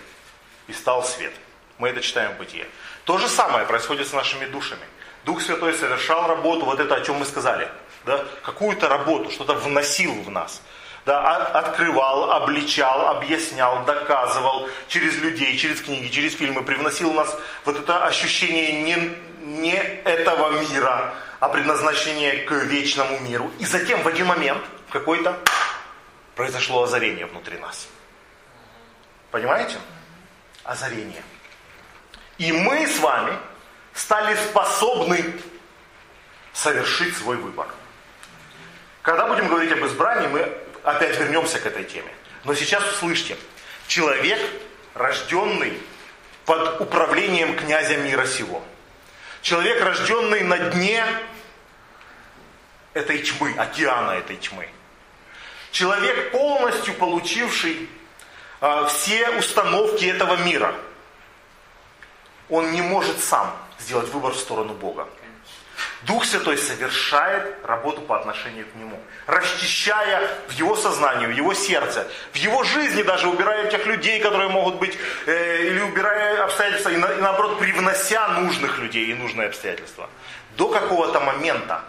И стал свет. Мы это читаем в Бытие. То же самое происходит с нашими душами. Дух Святой совершал работу, вот это о чем мы сказали. Да? Какую-то работу, что-то вносил в нас. Да, открывал, обличал, объяснял, доказывал через людей, через книги, через фильмы, привносил в нас вот это ощущение не, не этого мира, а предназначение к вечному миру. И затем в один момент какой-то произошло озарение внутри нас. Понимаете? Озарение. И мы с вами стали способны совершить свой выбор. Когда будем говорить об избрании, мы опять вернемся к этой теме. Но сейчас услышьте. Человек, рожденный под управлением князя мира сего. Человек, рожденный на дне этой тьмы, океана этой тьмы. Человек, полностью получивший э, все установки этого мира. Он не может сам сделать выбор в сторону Бога. Дух Святой совершает работу по отношению к Нему, расчищая в Его сознании, в Его сердце, в Его жизни даже, убирая тех людей, которые могут быть, э, или убирая обстоятельства, и, на, и наоборот, привнося нужных людей и нужные обстоятельства. До какого-то момента,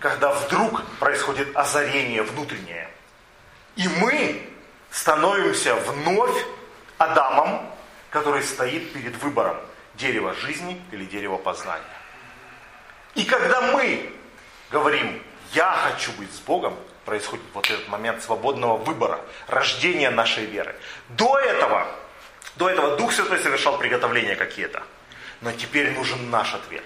когда вдруг происходит озарение внутреннее. И мы становимся вновь Адамом, который стоит перед выбором дерева жизни или дерева познания. И когда мы говорим я хочу быть с Богом, происходит вот этот момент свободного выбора, рождения нашей веры. До этого, до этого Дух Святой совершал приготовления какие-то. Но теперь нужен наш ответ.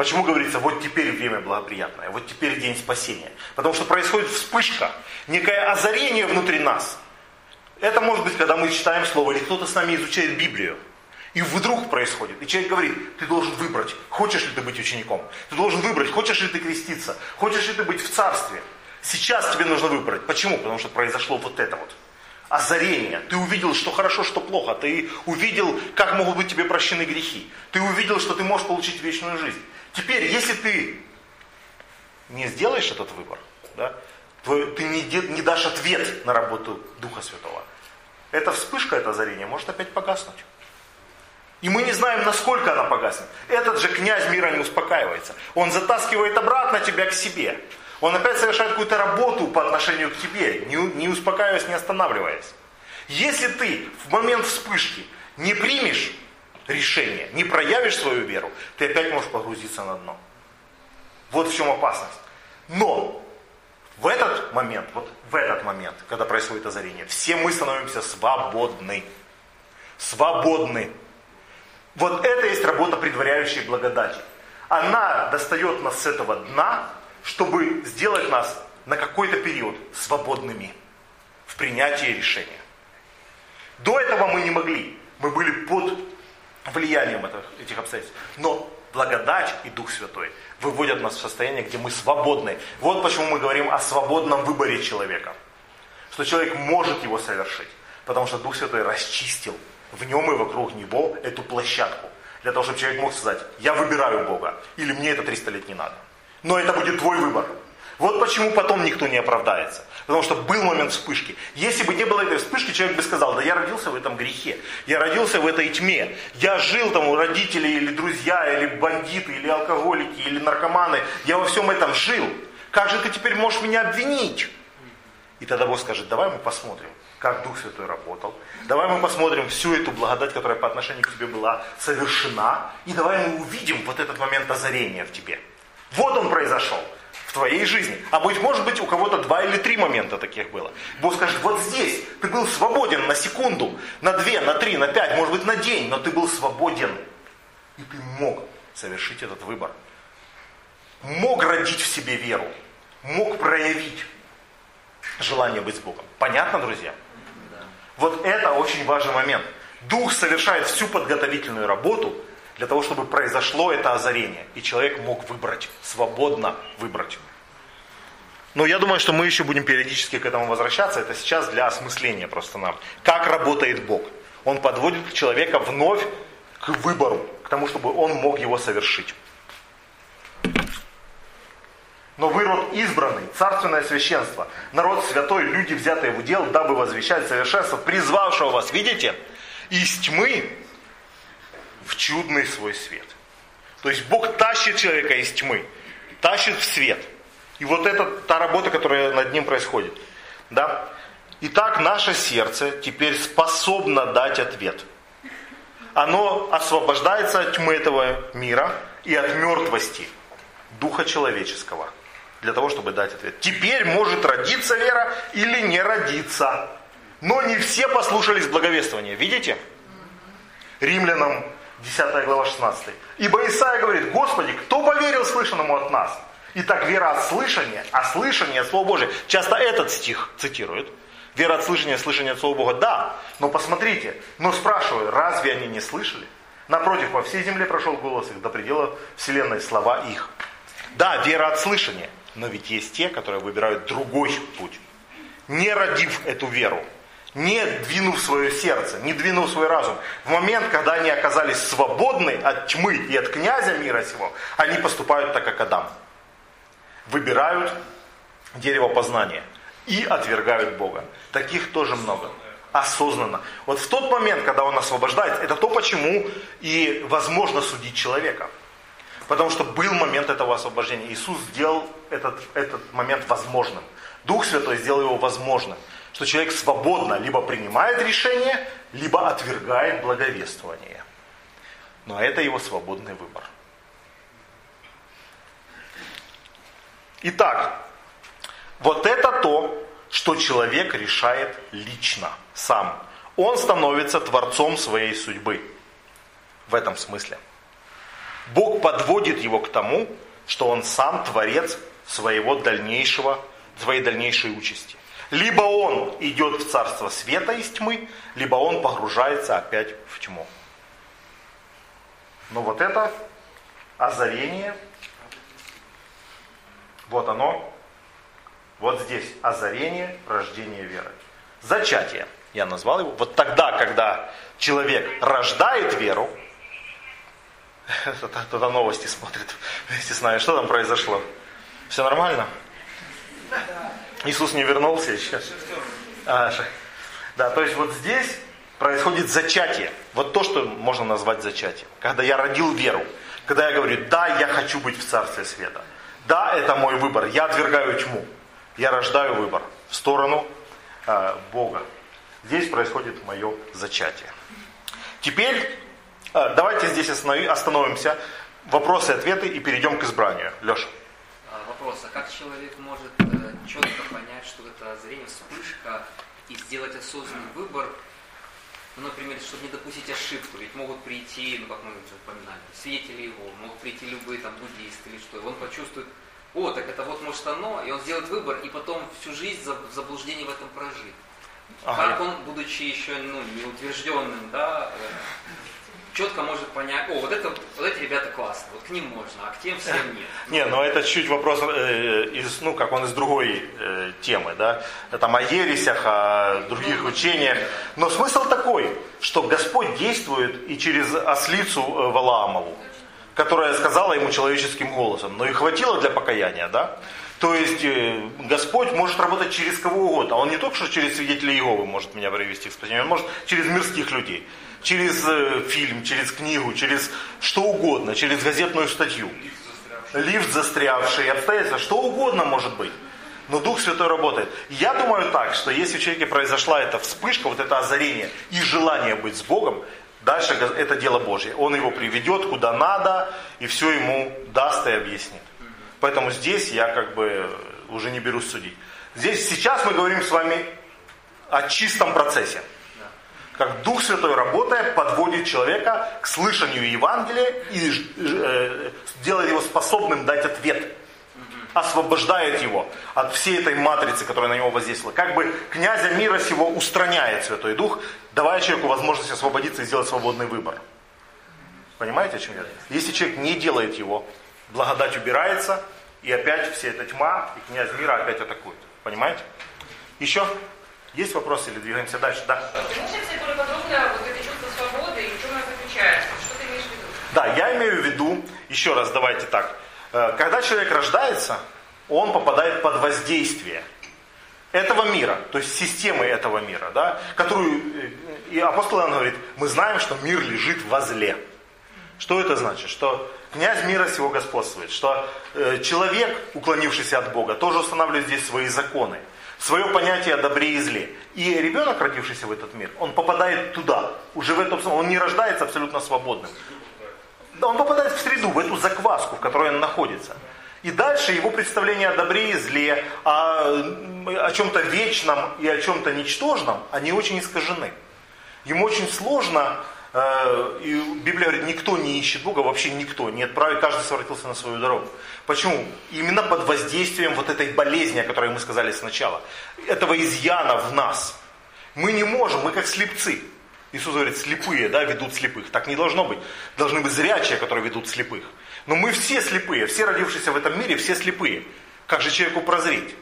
Почему говорится, вот теперь время благоприятное, вот теперь день спасения? Потому что происходит вспышка, некое озарение внутри нас. Это может быть, когда мы читаем Слово, или кто-то с нами изучает Библию. И вдруг происходит. И человек говорит, ты должен выбрать, хочешь ли ты быть учеником. Ты должен выбрать, хочешь ли ты креститься, хочешь ли ты быть в царстве. Сейчас тебе нужно выбрать. Почему? Потому что произошло вот это вот. Озарение. Ты увидел, что хорошо, что плохо. Ты увидел, как могут быть тебе прощены грехи. Ты увидел, что ты можешь получить вечную жизнь. Теперь, если ты не сделаешь этот выбор, да, то ты не, не дашь ответ на работу Духа Святого. Эта вспышка, это озарение может опять погаснуть. И мы не знаем, насколько она погаснет. Этот же князь мира не успокаивается. Он затаскивает обратно тебя к себе. Он опять совершает какую-то работу по отношению к тебе, не, не успокаиваясь, не останавливаясь. Если ты в момент вспышки не примешь решение, не проявишь свою веру, ты опять можешь погрузиться на дно. Вот в чем опасность. Но в этот момент, вот в этот момент, когда происходит озарение, все мы становимся свободны. Свободны. Вот это есть работа, предваряющая благодати. Она достает нас с этого дна, чтобы сделать нас на какой-то период свободными в принятии решения. До этого мы не могли. Мы были под влиянием этих обстоятельств. Но благодать и Дух Святой выводят нас в состояние, где мы свободны. Вот почему мы говорим о свободном выборе человека. Что человек может его совершить. Потому что Дух Святой расчистил в нем и вокруг него эту площадку. Для того, чтобы человек мог сказать, я выбираю Бога, или мне это 300 лет не надо. Но это будет твой выбор. Вот почему потом никто не оправдается. Потому что был момент вспышки. Если бы не было этой вспышки, человек бы сказал, да я родился в этом грехе, я родился в этой тьме, я жил там у родителей или друзья, или бандиты, или алкоголики, или наркоманы, я во всем этом жил. Как же ты теперь можешь меня обвинить? И тогда Бог скажет, давай мы посмотрим, как Дух Святой работал. Давай мы посмотрим всю эту благодать, которая по отношению к тебе была совершена. И давай мы увидим вот этот момент озарения в тебе. Вот он произошел в твоей жизни. А быть может быть у кого-то два или три момента таких было. Бог скажет, вот здесь ты был свободен на секунду, на две, на три, на пять, может быть на день, но ты был свободен. И ты мог совершить этот выбор. Мог родить в себе веру. Мог проявить желание быть с Богом. Понятно, друзья? Вот это очень важный момент. Дух совершает всю подготовительную работу – для того, чтобы произошло это озарение. И человек мог выбрать, свободно выбрать. Но я думаю, что мы еще будем периодически к этому возвращаться. Это сейчас для осмысления просто нам. Как работает Бог? Он подводит человека вновь к выбору, к тому, чтобы он мог его совершить. Но вы род избранный, царственное священство, народ святой, люди, взятые в удел, дабы возвещать совершенство, призвавшего вас, видите, из тьмы в чудный свой свет. То есть Бог тащит человека из тьмы, тащит в свет. И вот это та работа, которая над ним происходит. Да? Итак, наше сердце теперь способно дать ответ. Оно освобождается от тьмы этого мира и от мертвости духа человеческого для того, чтобы дать ответ. Теперь может родиться вера или не родиться. Но не все послушались благовествования. Видите? Римлянам 10 глава 16. Ибо Исаия говорит, Господи, кто поверил слышанному от нас? Итак, вера от слышания, а слышание от Слова Божия. Часто этот стих цитируют. Вера от слышания, слышание от Слова Бога. Да, но посмотрите, но спрашиваю, разве они не слышали? Напротив, по всей земле прошел голос их до предела вселенной, слова их. Да, вера от слышания, но ведь есть те, которые выбирают другой путь. Не родив эту веру, не двинув свое сердце, не двинув свой разум. В момент, когда они оказались свободны от тьмы и от князя мира сего, они поступают так, как Адам. Выбирают дерево познания и отвергают Бога. Таких тоже много. Осознанно. Вот в тот момент, когда он освобождается, это то, почему и возможно судить человека. Потому что был момент этого освобождения. Иисус сделал этот, этот момент возможным. Дух Святой сделал его возможным что человек свободно либо принимает решение, либо отвергает благовествование. Но это его свободный выбор. Итак, вот это то, что человек решает лично, сам. Он становится творцом своей судьбы. В этом смысле. Бог подводит его к тому, что он сам творец своего дальнейшего, своей дальнейшей участи. Либо он идет в царство света из тьмы, либо он погружается опять в тьму. Но вот это озарение, вот оно, вот здесь озарение, рождение веры. Зачатие, я назвал его. Вот тогда, когда человек рождает веру, Туда новости смотрит вместе с. Что там произошло? Все нормально? Иисус не вернулся еще? А, да, то есть вот здесь происходит зачатие. Вот то, что можно назвать зачатием. Когда я родил веру. Когда я говорю, да, я хочу быть в Царстве Света. Да, это мой выбор. Я отвергаю тьму. Я рождаю выбор в сторону э, Бога. Здесь происходит мое зачатие. Теперь а, давайте здесь остановимся. Вопросы и ответы и перейдем к избранию. Леша. А, вопрос. А как человек может э, четко понять, что это зрение вспышка и сделать осознанный выбор, ну, например, чтобы не допустить ошибку, ведь могут прийти, ну, как мы уже упоминали, свидетели его, могут прийти любые там буддисты или что, и он почувствует, о, так это вот может оно, и он сделает выбор, и потом всю жизнь в заблуждении в этом прожить. Ага. Как он, будучи еще ну, неутвержденным, да, э, четко может понять, о, вот, это, вот эти ребята классные, вот к ним можно, а к тем всем нет. Не, но это чуть вопрос э, из, ну, как он из другой э, темы, да, там о ересях, о других учениях. Но смысл такой, что Господь действует и через ослицу э, Валаамову, которая сказала ему человеческим голосом, но и хватило для покаяния, да? То есть Господь может работать через кого угодно. Он не только что через свидетелей Иеговы может меня привести к спасению, он может через мирских людей через э, фильм, через книгу, через что угодно, через газетную статью. Лифт застрявший, обстоятельства, что угодно может быть. Но Дух Святой работает. Я думаю так, что если в человеке произошла эта вспышка, вот это озарение и желание быть с Богом, дальше это дело Божье. Он его приведет куда надо и все ему даст и объяснит. Поэтому здесь я как бы уже не берусь судить. Здесь сейчас мы говорим с вами о чистом процессе как Дух Святой, работая, подводит человека к слышанию Евангелия и э, делает его способным дать ответ. Освобождает его от всей этой матрицы, которая на него воздействовала. Как бы князя мира сего устраняет Святой Дух, давая человеку возможность освободиться и сделать свободный выбор. Понимаете, о чем я? Если человек не делает его, благодать убирается, и опять вся эта тьма, и князь мира опять атакует. Понимаете? Еще? Есть вопросы или двигаемся дальше? Да. Ты можешь более подробно вот это чувство свободы и в чем оно заключается? Что ты имеешь в виду? Да, я имею в виду, еще раз давайте так, э, когда человек рождается, он попадает под воздействие этого мира, то есть системы этого мира, да, которую, э, и апостол Иоанн говорит, мы знаем, что мир лежит возле. Что это значит? Что князь мира сего господствует, что э, человек, уклонившийся от Бога, тоже устанавливает здесь свои законы свое понятие о добре и зле. И ребенок, родившийся в этот мир, он попадает туда, уже в этом, он не рождается абсолютно свободным. Он попадает в среду, в эту закваску, в которой он находится. И дальше его представления о добре и зле, о, о чем-то вечном и о чем-то ничтожном, они очень искажены. Ему очень сложно и Библия говорит, никто не ищет Бога, вообще никто, не отправит, каждый совратился на свою дорогу. Почему? Именно под воздействием вот этой болезни, о которой мы сказали сначала, этого изъяна в нас. Мы не можем, мы как слепцы. Иисус говорит, слепые, да, ведут слепых. Так не должно быть. Должны быть зрячие, которые ведут слепых. Но мы все слепые, все родившиеся в этом мире, все слепые. Как же человеку прозреть?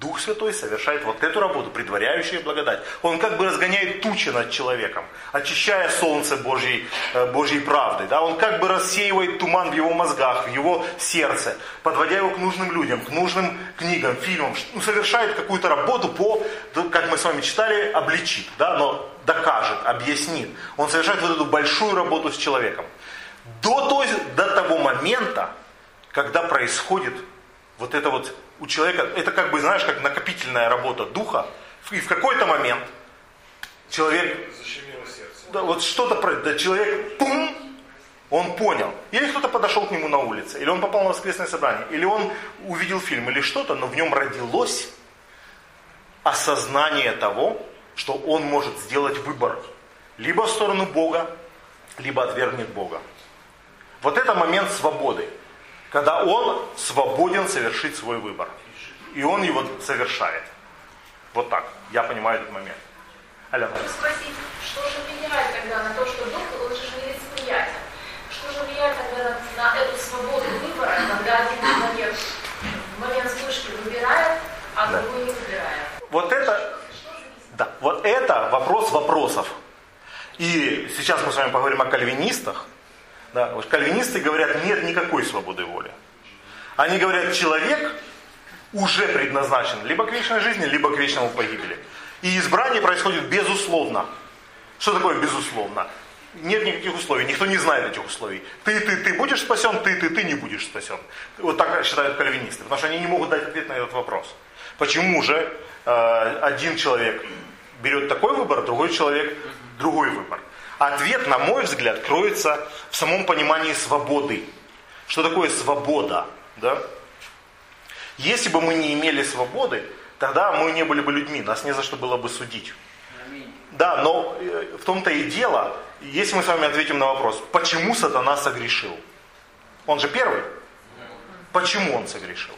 Дух Святой совершает вот эту работу, предваряющую благодать. Он как бы разгоняет тучи над человеком, очищая солнце Божьей, э, Божьей правды. Да? Он как бы рассеивает туман в его мозгах, в его сердце, подводя его к нужным людям, к нужным книгам, фильмам. Ну, совершает какую-то работу по, как мы с вами читали, обличит, да? но докажет, объяснит. Он совершает вот эту большую работу с человеком. До, той, до того момента, когда происходит вот это вот у человека, это как бы, знаешь, как накопительная работа духа. И в какой-то момент человек, да, вот что-то, да, человек, пум, Он понял. Или кто-то подошел к нему на улице, или он попал на воскресное собрание, или он увидел фильм или что-то, но в нем родилось осознание того, что он может сделать выбор. Либо в сторону Бога, либо отвергнет Бога. Вот это момент свободы. Когда он свободен совершить свой выбор. И он его совершает. Вот так. Я понимаю этот момент. Алена. Спросить, что же влияет тогда на то, что Дух, он же не восприятен. Что же влияет тогда на, на эту свободу выбора, когда один в момент вспышки выбирает, а да. другой не выбирает? Вот это, да, вот это вопрос вопросов. И сейчас мы с вами поговорим о кальвинистах. Да, вот кальвинисты говорят, нет никакой свободы воли. Они говорят, человек уже предназначен либо к вечной жизни, либо к вечному погибели. И избрание происходит безусловно. Что такое безусловно? Нет никаких условий, никто не знает этих условий. Ты, ты, ты будешь спасен, ты, ты, ты не будешь спасен. Вот так считают кальвинисты, потому что они не могут дать ответ на этот вопрос. Почему же э, один человек берет такой выбор, другой человек другой выбор? Ответ, на мой взгляд, кроется в самом понимании свободы. Что такое свобода? Да? Если бы мы не имели свободы, тогда мы не были бы людьми, нас не за что было бы судить. Да, но э, в том-то и дело, если мы с вами ответим на вопрос, почему сатана согрешил? Он же первый. Почему он согрешил?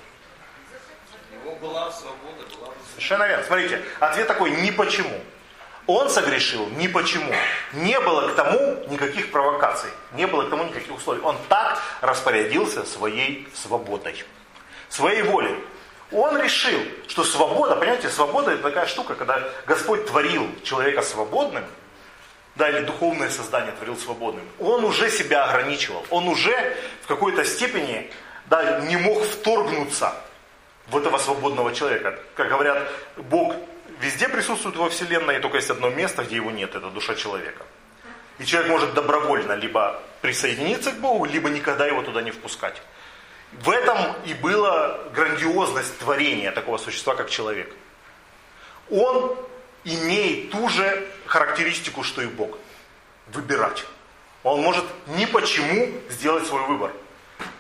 Его была свобода, была Совершенно верно. Смотрите, ответ такой, не почему. Он согрешил ни почему. Не было к тому никаких провокаций, не было к тому никаких условий. Он так распорядился своей свободой, своей волей. Он решил, что свобода, понимаете, свобода это такая штука, когда Господь творил человека свободным, да, или духовное создание творил свободным, он уже себя ограничивал, он уже в какой-то степени да, не мог вторгнуться в этого свободного человека. Как говорят, Бог везде присутствует во Вселенной, и только есть одно место, где его нет, это душа человека. И человек может добровольно либо присоединиться к Богу, либо никогда его туда не впускать. В этом и была грандиозность творения такого существа, как человек. Он имеет ту же характеристику, что и Бог. Выбирать. Он может ни почему сделать свой выбор.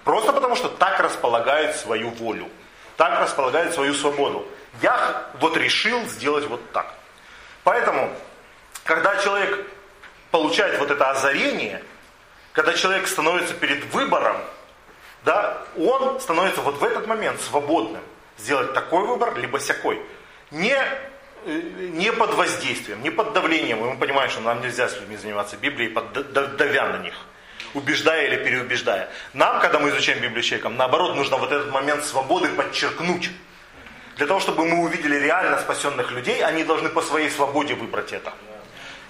Просто потому, что так располагает свою волю. Так располагает свою свободу. Я вот решил сделать вот так. Поэтому, когда человек получает вот это озарение, когда человек становится перед выбором, да, он становится вот в этот момент свободным сделать такой выбор, либо всякой. Не, э, не под воздействием, не под давлением. Мы понимаем, что нам нельзя с людьми заниматься Библией, под, давя на них, убеждая или переубеждая. Нам, когда мы изучаем Библию человеком, наоборот, нужно вот этот момент свободы подчеркнуть. Для того, чтобы мы увидели реально спасенных людей, они должны по своей свободе выбрать это.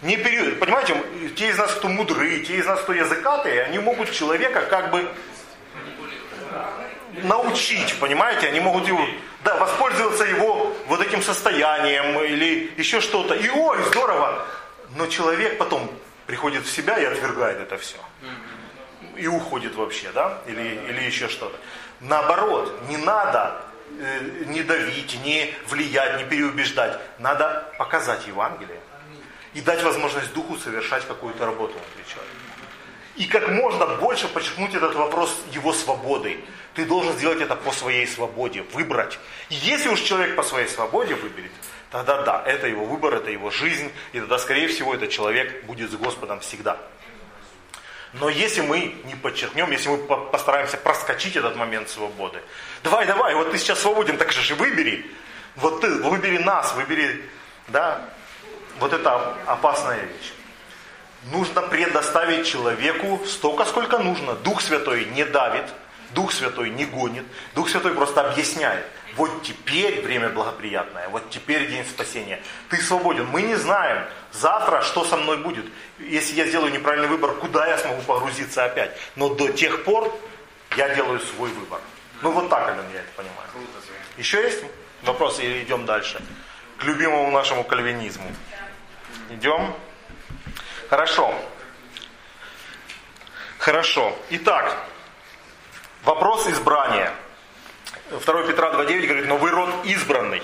Не период. Понимаете, те из нас, кто мудрые, те из нас, кто языкатые, они могут человека как бы научить, понимаете, они могут его, да, воспользоваться его вот этим состоянием или еще что-то. И ой, здорово! Но человек потом приходит в себя и отвергает это все. И уходит вообще, да? Или, или еще что-то. Наоборот, не надо э, не давить, не влиять, не переубеждать. Надо показать Евангелие и дать возможность Духу совершать какую-то работу внутри человека. И как можно больше подчеркнуть этот вопрос его свободы. Ты должен сделать это по своей свободе, выбрать. И если уж человек по своей свободе выберет, тогда да, это его выбор, это его жизнь, и тогда, скорее всего, этот человек будет с Господом всегда. Но если мы не подчеркнем, если мы постараемся проскочить этот момент свободы, давай, давай, вот ты сейчас свободен, так же выбери, вот ты, выбери нас, выбери, да, вот это опасная вещь нужно предоставить человеку столько, сколько нужно. Дух Святой не давит, Дух Святой не гонит, Дух Святой просто объясняет. Вот теперь время благоприятное, вот теперь день спасения. Ты свободен. Мы не знаем завтра, что со мной будет. Если я сделаю неправильный выбор, куда я смогу погрузиться опять. Но до тех пор я делаю свой выбор. Ну вот так, Ален, я это понимаю. Еще есть вопросы или идем дальше? К любимому нашему кальвинизму. Идем. Хорошо. Хорошо. Итак, вопрос избрания. 2 Петра 2.9 говорит, но вы род избранный.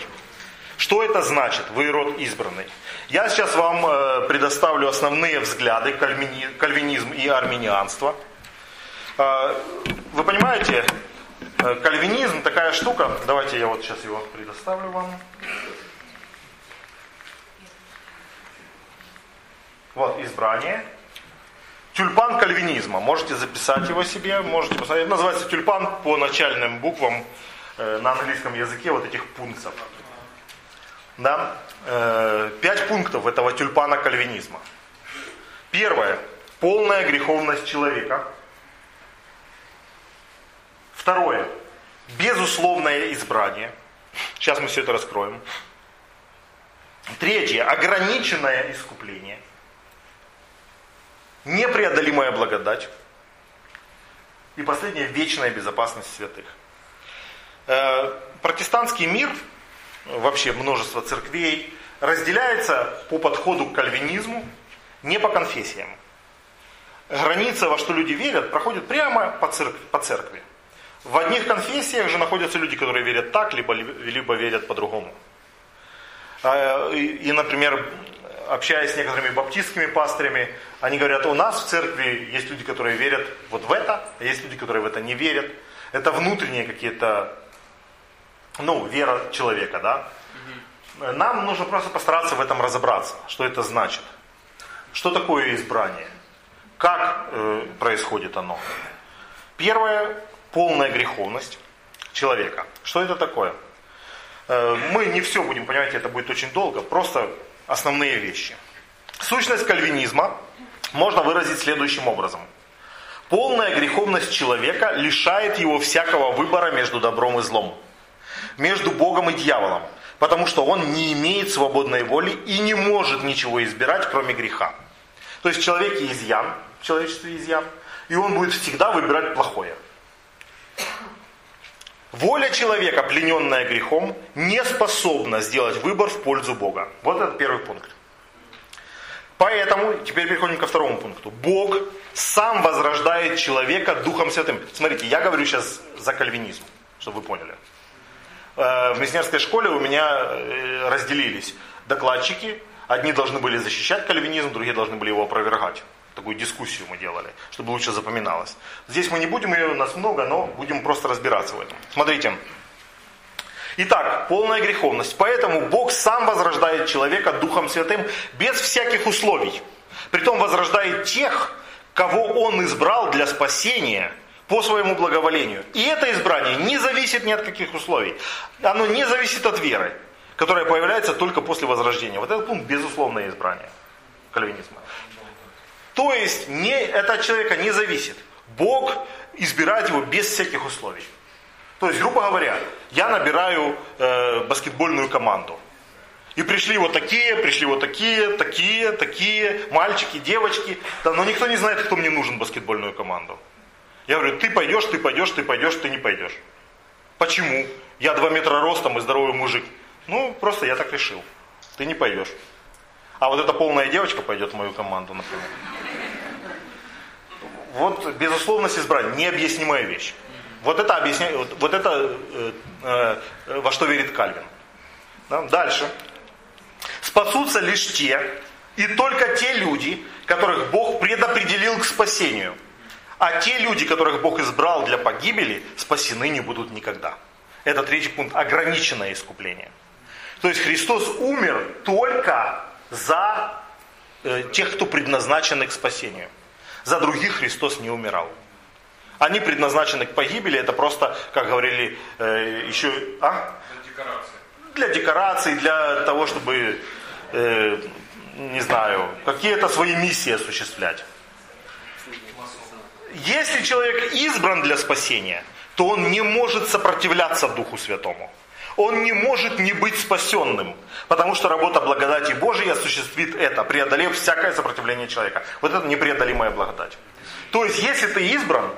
Что это значит, вы род избранный? Я сейчас вам э, предоставлю основные взгляды, кальвинизм и армянианство. А, Вы понимаете, э, кальвинизм такая штука. Давайте я вот сейчас его предоставлю вам. Вот, избрание. Тюльпан кальвинизма. Можете записать его себе, можете посмотреть. Называется тюльпан по начальным буквам э, на английском языке вот этих пунктов. Да? Э, пять пунктов этого тюльпана кальвинизма. Первое. Полная греховность человека. Второе. Безусловное избрание. Сейчас мы все это раскроем. Третье. Ограниченное искупление. Непреодолимая благодать. И последнее. Вечная безопасность святых. Э, протестантский мир, вообще множество церквей, разделяется по подходу к кальвинизму не по конфессиям. Граница, во что люди верят, проходит прямо по церкви. По церкви. В одних конфессиях же находятся люди, которые верят так, либо, либо верят по-другому. А, и, например, общаясь с некоторыми баптистскими пастырями, они говорят, у нас в церкви есть люди, которые верят вот в это, а есть люди, которые в это не верят. Это внутренние какие-то, ну, вера человека, да. Нам нужно просто постараться в этом разобраться, что это значит. Что такое избрание? Как э, происходит оно? Первое, полная греховность человека. Что это такое? Э, мы не все будем, понимаете, это будет очень долго, просто основные вещи. Сущность кальвинизма можно выразить следующим образом. Полная греховность человека лишает его всякого выбора между добром и злом, между Богом и дьяволом, потому что он не имеет свободной воли и не может ничего избирать, кроме греха. То есть в человеке изъян, в человечестве изъян, и он будет всегда выбирать плохое. Воля человека, плененная грехом, не способна сделать выбор в пользу Бога. Вот это первый пункт. Поэтому, теперь переходим ко второму пункту. Бог сам возрождает человека Духом Святым. Смотрите, я говорю сейчас за кальвинизм, чтобы вы поняли. Э, в мессианской школе у меня э, разделились докладчики. Одни должны были защищать кальвинизм, другие должны были его опровергать. Такую дискуссию мы делали, чтобы лучше запоминалось. Здесь мы не будем ее, у нас много, но будем просто разбираться в этом. Смотрите. Итак, полная греховность. Поэтому Бог сам возрождает человека Духом Святым без всяких условий. Притом возрождает тех, кого Он избрал для спасения по своему благоволению. И это избрание не зависит ни от каких условий. Оно не зависит от веры, которая появляется только после возрождения. Вот этот пункт безусловное избрание кальвинизма. То есть не, это от человека не зависит. Бог избирает его без всяких условий. То есть, грубо говоря, я набираю э, баскетбольную команду. И пришли вот такие, пришли вот такие, такие, такие, мальчики, девочки. Да, но никто не знает, кто мне нужен баскетбольную команду. Я говорю, ты пойдешь, ты пойдешь, ты пойдешь, ты не пойдешь. Почему? Я два метра ростом и здоровый мужик. Ну, просто я так решил. Ты не пойдешь. А вот эта полная девочка пойдет в мою команду, например. Вот безусловность избрания, необъяснимая вещь. Вот это, объясняет, вот, вот это э, э, во что верит Кальвин. Да? Дальше. Спасутся лишь те, и только те люди, которых Бог предопределил к спасению. А те люди, которых Бог избрал для погибели, спасены не будут никогда. Это третий пункт. Ограниченное искупление. То есть Христос умер только за э, тех, кто предназначен к спасению. За других Христос не умирал. Они предназначены к погибели, это просто, как говорили э, еще... А? Для декорации. Для декорации, для того, чтобы, э, не знаю, какие-то свои миссии осуществлять. Если человек избран для спасения, то он не может сопротивляться Духу Святому он не может не быть спасенным. Потому что работа благодати Божией осуществит это, преодолев всякое сопротивление человека. Вот это непреодолимая благодать. То есть, если ты избран,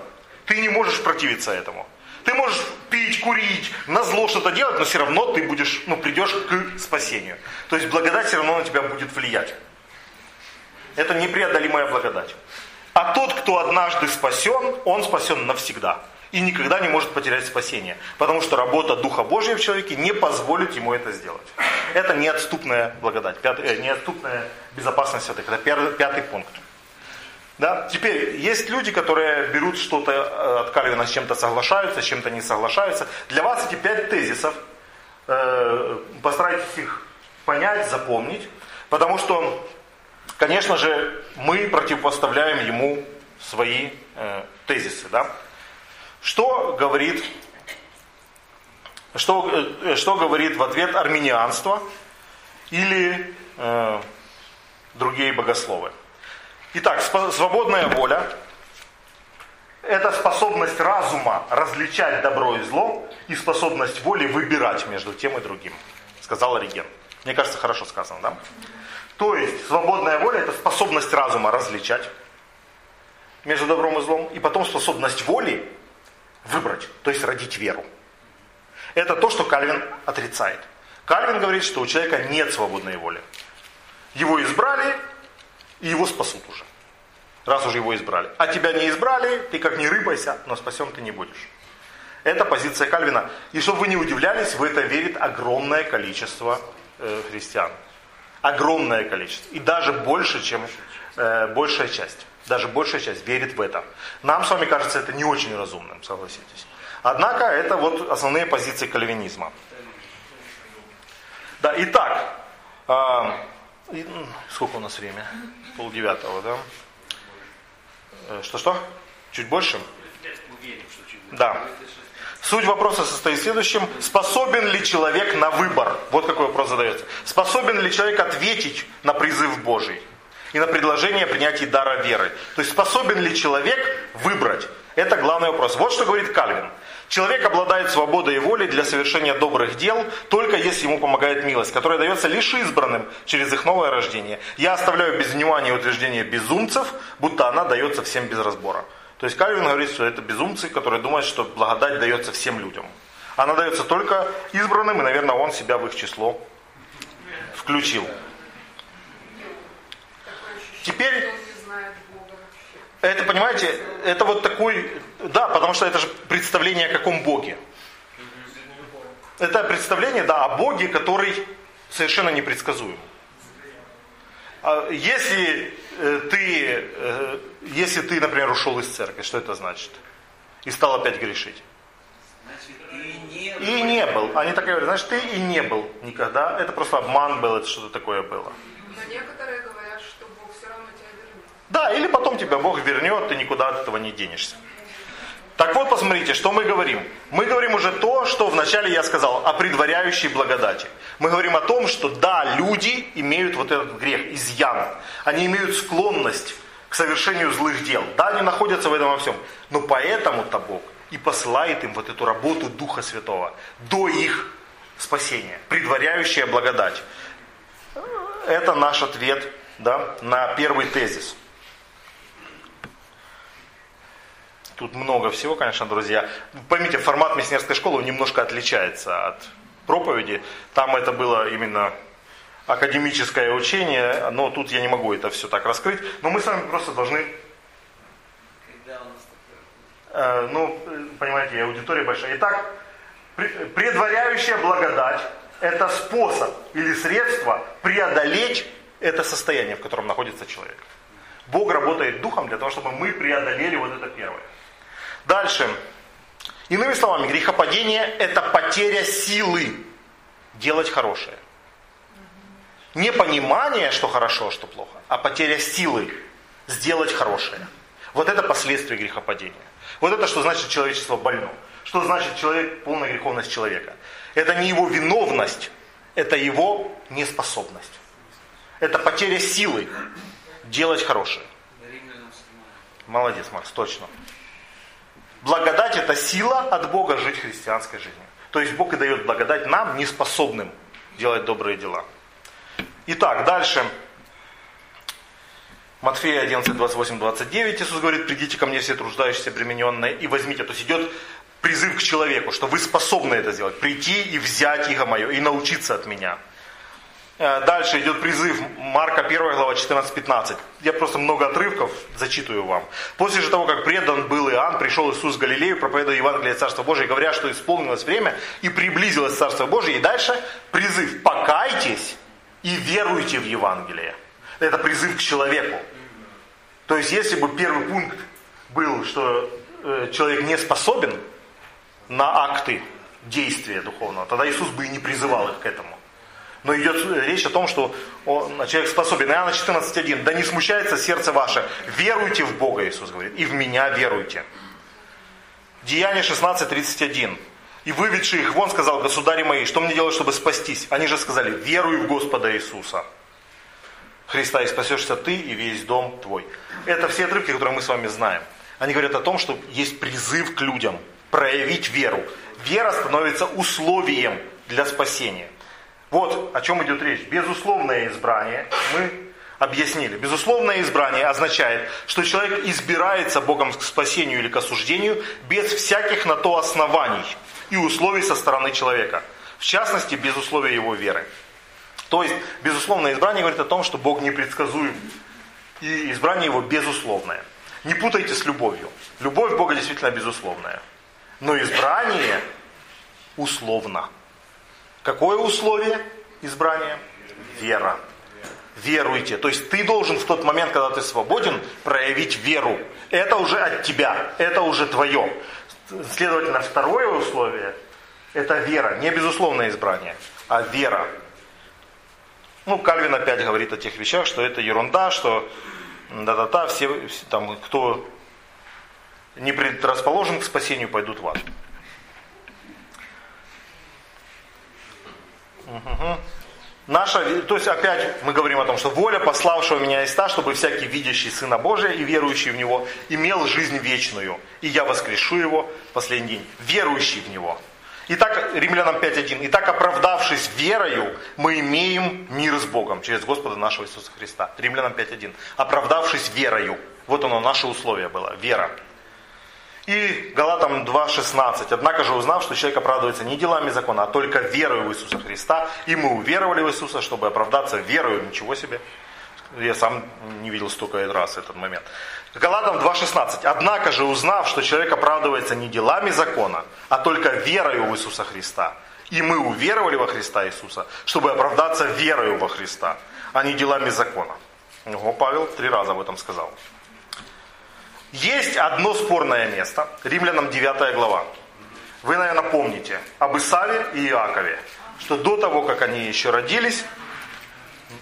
ты не можешь противиться этому. Ты можешь пить, курить, на зло что-то делать, но все равно ты будешь, ну, придешь к спасению. То есть благодать все равно на тебя будет влиять. Это непреодолимая благодать. А тот, кто однажды спасен, он спасен навсегда и никогда не может потерять спасение. Потому что работа Духа Божьего в человеке не позволит ему это сделать. Это неотступная благодать, пятый, э, неотступная безопасность святых. Это пятый пункт. Да? Теперь, есть люди, которые берут что-то э, от Кальвина, с чем-то соглашаются, с чем-то не соглашаются. Для вас эти пять тезисов, э, постарайтесь их понять, запомнить, потому что, конечно же, мы противопоставляем ему свои э, тезисы. Да? Что говорит, что, э, что говорит в ответ армянианство или э, другие богословы? Итак, свободная воля – это способность разума различать добро и зло и способность воли выбирать между тем и другим, сказал Ориген. Мне кажется, хорошо сказано, да? То есть, свободная воля – это способность разума различать между добром и злом, и потом способность воли выбрать, то есть родить веру. Это то, что Кальвин отрицает. Кальвин говорит, что у человека нет свободной воли. Его избрали, и его спасут уже. Раз уже его избрали. А тебя не избрали, ты как не рыпайся, но спасен ты не будешь. Это позиция Кальвина. И чтобы вы не удивлялись, в это верит огромное количество э, христиан. Огромное количество. И даже больше, чем э, большая часть. Даже большая часть верит в это. Нам с вами кажется это не очень разумным, согласитесь. Однако это вот основные позиции кальвинизма. Да, итак, э, сколько у нас время? Пол девятого, да? Э, что-что? Чуть больше? Да. Суть вопроса состоит в следующем. Способен ли человек на выбор? Вот какой вопрос задается. Способен ли человек ответить на призыв Божий? И на предложение принятия дара веры? То есть способен ли человек выбрать? Это главный вопрос. Вот что говорит Кальвин. Человек обладает свободой и волей для совершения добрых дел, только если ему помогает милость, которая дается лишь избранным через их новое рождение. Я оставляю без внимания утверждение безумцев, будто она дается всем без разбора. То есть Кальвин говорит, что это безумцы, которые думают, что благодать дается всем людям. Она дается только избранным, и, наверное, он себя в их число включил. Теперь это, понимаете, это вот такой, да, потому что это же представление о каком Боге. Это представление, да, о Боге, который совершенно непредсказуем. А если э, ты, э, если ты, например, ушел из церкви, что это значит? И стал опять грешить. И не был. Они так говорят, значит, ты и не был никогда. Это просто обман был, это что-то такое было. Но некоторые да, или потом тебя Бог вернет, ты никуда от этого не денешься. Так вот, посмотрите, что мы говорим. Мы говорим уже то, что вначале я сказал, о предваряющей благодати. Мы говорим о том, что да, люди имеют вот этот грех, изъян. Они имеют склонность к совершению злых дел. Да, они находятся в этом во всем. Но поэтому-то Бог и посылает им вот эту работу Духа Святого до их спасения. Предваряющая благодать. Это наш ответ да, на первый тезис. Тут много всего, конечно, друзья. Поймите, формат миссионерской школы немножко отличается от проповеди. Там это было именно академическое учение, но тут я не могу это все так раскрыть. Но мы с вами просто должны... Э, ну, понимаете, аудитория большая. Итак, предваряющая благодать – это способ или средство преодолеть это состояние, в котором находится человек. Бог работает духом для того, чтобы мы преодолели вот это первое. Дальше. Иными словами, грехопадение – это потеря силы делать хорошее. Не понимание, что хорошо, а что плохо, а потеря силы сделать хорошее. Вот это последствия грехопадения. Вот это что значит человечество больно. Что значит человек, полная греховность человека. Это не его виновность, это его неспособность. Это потеря силы делать хорошее. Молодец, Макс, точно. Благодать это сила от Бога жить христианской жизнью. То есть Бог и дает благодать нам, неспособным делать добрые дела. Итак, дальше. Матфея 11, 28, 29 Иисус говорит, придите ко мне все труждающиеся, обремененные, и возьмите. То есть идет призыв к человеку, что вы способны это сделать. Прийти и взять иго мое, и научиться от меня. Э, дальше идет призыв Марка 1 глава 14-15. Я просто много отрывков зачитываю вам. После же того, как предан был Иоанн, пришел Иисус в Галилею, проповедуя Евангелие Царства Божие, говоря, что исполнилось время и приблизилось Царство Божие. И дальше призыв «покайтесь и веруйте в Евангелие». Это призыв к человеку. То есть, если бы первый пункт был, что э, человек не способен на акты действия духовного, тогда Иисус бы и не призывал их к этому. Но идет речь о том, что он, человек способен. Иоанна 14.1. Да не смущается сердце ваше. Веруйте в Бога, Иисус говорит, и в меня веруйте. Деяние 16.31. И выведший их вон сказал, государи мои, что мне делать, чтобы спастись? Они же сказали, веруй в Господа Иисуса. Христа и спасешься ты и весь дом твой. Это все отрывки, которые мы с вами знаем. Они говорят о том, что есть призыв к людям проявить веру. Вера становится условием для спасения. Вот о чем идет речь. Безусловное избрание мы объяснили. Безусловное избрание означает, что человек избирается Богом к спасению или к осуждению без всяких на то оснований и условий со стороны человека. В частности, без условия его веры. То есть, безусловное избрание говорит о том, что Бог непредсказуем. И избрание его безусловное. Не путайте с любовью. Любовь Бога действительно безусловная. Но избрание условно. Какое условие избрания? Вера. Веруйте. То есть ты должен в тот момент, когда ты свободен, проявить веру. Это уже от тебя, это уже твое. Следовательно, второе условие – это вера. Не безусловное избрание, а вера. Ну, Кальвин опять говорит о тех вещах, что это ерунда, что да-да-да, все, там, кто не предрасположен к спасению, пойдут в ад. Наша, то есть опять мы говорим о том, что воля пославшего меня есть та, чтобы всякий видящий Сына Божия и верующий в Него имел жизнь вечную. И я воскрешу его в последний день. Верующий в Него. Итак, Римлянам 5.1. Итак, оправдавшись верою, мы имеем мир с Богом через Господа нашего Иисуса Христа. Римлянам 5.1. Оправдавшись верою. Вот оно, наше условие было. Вера. И Галатам 2.16. Однако же узнав, что человек оправдывается не делами закона, а только верою в Иисуса Христа, и мы уверовали в Иисуса, чтобы оправдаться верою, ничего себе. Я сам не видел столько раз этот момент. Галатам 2.16. Однако же узнав, что человек оправдывается не делами закона, а только верою в Иисуса Христа, и мы уверовали во Христа Иисуса, чтобы оправдаться верою во Христа, а не делами закона. Ого, Павел три раза об этом сказал. Есть одно спорное место, Римлянам 9 глава. Вы, наверное, помните об Исаве и Иакове, что до того, как они еще родились,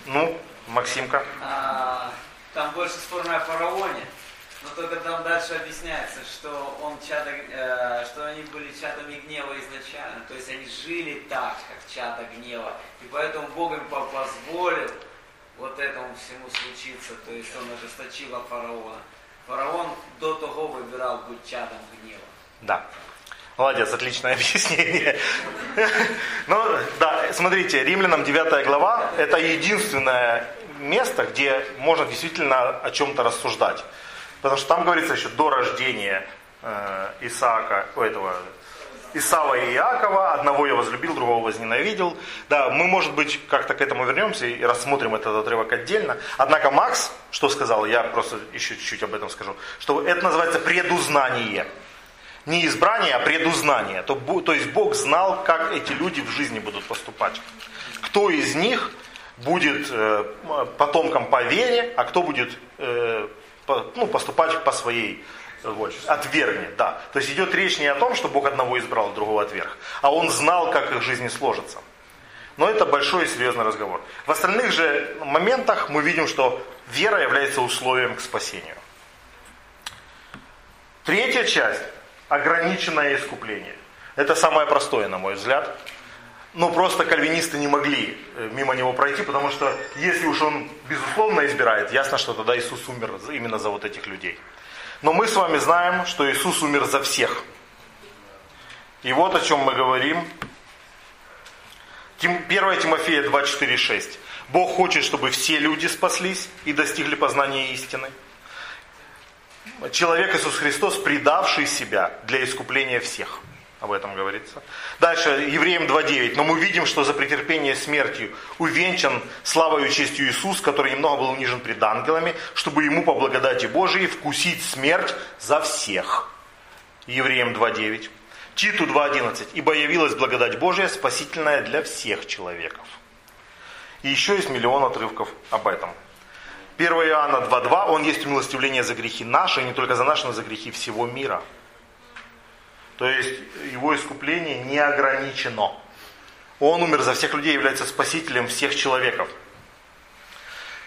ну, Максимка. А, там больше спорное о фараоне, но только там дальше объясняется, что он чадо, э, что они были чадами гнева изначально, то есть они жили так, как чадо гнева, и поэтому Бог им позволил вот этому всему случиться, то есть он ожесточил фараона. Фараон до того выбирал быть чадом гнева. Да. Молодец, отличное объяснение. Ну, да, смотрите, Римлянам 9 глава – это единственное место, где можно действительно о чем-то рассуждать. Потому что там говорится еще до рождения э, Исаака, у этого Исава и Иакова, одного я возлюбил, другого возненавидел. Да, мы, может быть, как-то к этому вернемся и рассмотрим этот отрывок отдельно. Однако Макс, что сказал, я просто еще чуть-чуть об этом скажу, что это называется предузнание. Не избрание, а предузнание. То, то есть Бог знал, как эти люди в жизни будут поступать. Кто из них будет э, потомком по вере, а кто будет э, по, ну, поступать по своей отвергнет, да. То есть идет речь не о том, что Бог одного избрал, другого отверг, а Он знал, как их жизни сложится. Но это большой и серьезный разговор. В остальных же моментах мы видим, что вера является условием к спасению. Третья часть – ограниченное искупление. Это самое простое, на мой взгляд. Но просто кальвинисты не могли э, мимо него пройти, потому что если уж он безусловно избирает, ясно, что тогда Иисус умер именно за вот этих людей. Но мы с вами знаем, что Иисус умер за всех. И вот о чем мы говорим. 1 Тимофея 2.4.6. Бог хочет, чтобы все люди спаслись и достигли познания истины. Человек Иисус Христос, предавший себя для искупления всех. Об этом говорится. Дальше, Евреям 2.9. Но мы видим, что за претерпение смертью увенчан славою честью Иисус, который немного был унижен пред ангелами, чтобы ему по благодати Божией вкусить смерть за всех. Евреям 2.9. Титу 2.11. Ибо явилась благодать Божия, спасительная для всех человеков. И еще есть миллион отрывков об этом. 1 Иоанна 2.2, Он есть умилостивление за грехи наши, и не только за наши, но за грехи всего мира. То есть Его искупление не ограничено. Он умер за всех людей, является спасителем всех человеков.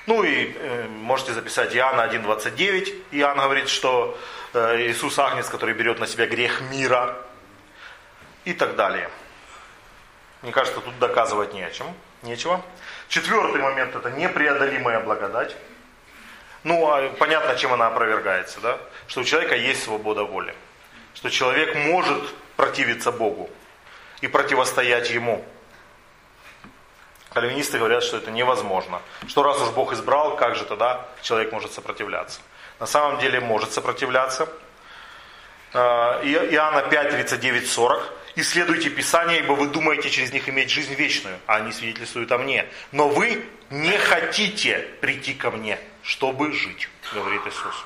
Ну и э, можете записать Иоанна 1.29. Иоанн говорит, что э, Иисус Агнец, который берет на себя грех мира. И так далее. Мне кажется, тут доказывать не о чем, нечего. Четвертый момент это непреодолимая благодать. Ну, а понятно, чем она опровергается, да? Что у человека есть свобода воли. Что человек может противиться Богу и противостоять Ему. Кальвинисты говорят, что это невозможно. Что раз уж Бог избрал, как же тогда человек может сопротивляться? На самом деле может сопротивляться. А, Иоанна 5, 39, 40. Исследуйте Писание, ибо вы думаете через них иметь жизнь вечную, а они свидетельствуют о мне. Но вы не хотите прийти ко мне, чтобы жить, говорит Иисус.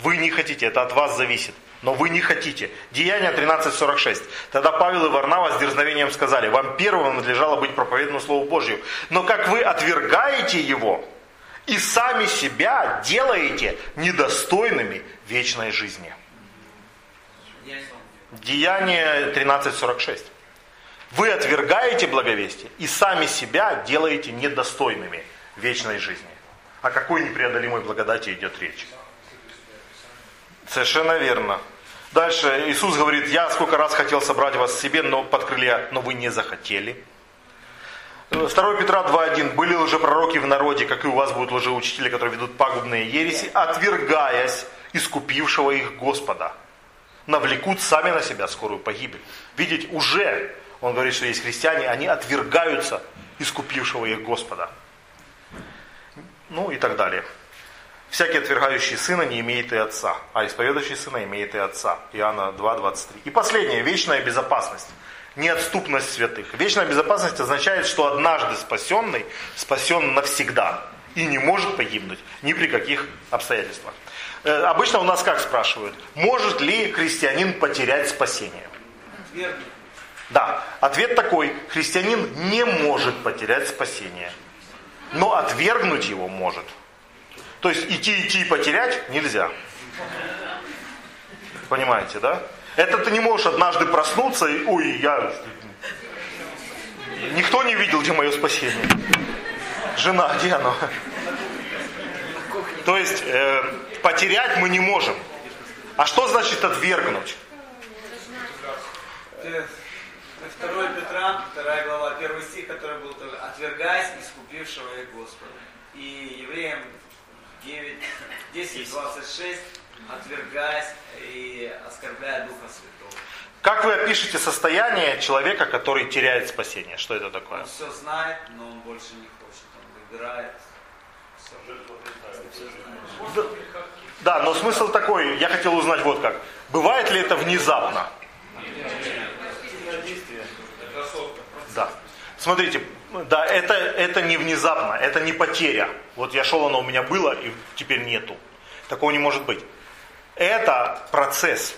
Вы не хотите, это от вас зависит. Но вы не хотите. Деяние 13.46. Тогда Павел и Варнава с дерзновением сказали, вам первым надлежало быть проповедным Слову Божью. Но как вы отвергаете его и сами себя делаете недостойными вечной жизни. Деяние 13.46. Вы отвергаете благовестие и сами себя делаете недостойными вечной жизни. О какой непреодолимой благодати идет речь? Совершенно верно. Дальше Иисус говорит, я сколько раз хотел собрать вас себе, но под крылья, но вы не захотели. 2 Петра 2.1. Были уже пророки в народе, как и у вас будут лжеучители, которые ведут пагубные ереси, отвергаясь искупившего их Господа навлекут сами на себя скорую погибель. Видеть уже, он говорит, что есть христиане, они отвергаются искупившего их Господа. Ну и так далее. Всякий отвергающий сына не имеет и отца, а исповедующий сына имеет и отца. Иоанна 2.23. И последнее, вечная безопасность. Неотступность святых. Вечная безопасность означает, что однажды спасенный спасен навсегда и не может погибнуть ни при каких обстоятельствах. Э, обычно у нас как спрашивают, может ли христианин потерять спасение? Да, ответ такой, христианин не может потерять спасение, но отвергнуть его может. То есть идти, идти и потерять нельзя. Понимаете, да? Это ты не можешь однажды проснуться и, ой, я... Никто не видел, где мое спасение. Жена, где оно? То есть, э, потерять мы не можем. А что значит отвергнуть? Второй Петра, вторая глава, первый стих, который был «Отвергаясь искупившего их Господа». И евреям 9, 10, 26, отвергаясь и оскорбляя Духа Святого. Как вы опишете состояние человека, который теряет спасение? Что это такое? Он все знает, но он больше не хочет. Он выбирает. Все. Да, да, но смысл такой, я хотел узнать вот как. Бывает ли это внезапно? Да. Смотрите, да, это, это не внезапно, это не потеря. Вот я шел, оно у меня было, и теперь нету. Такого не может быть. Это процесс.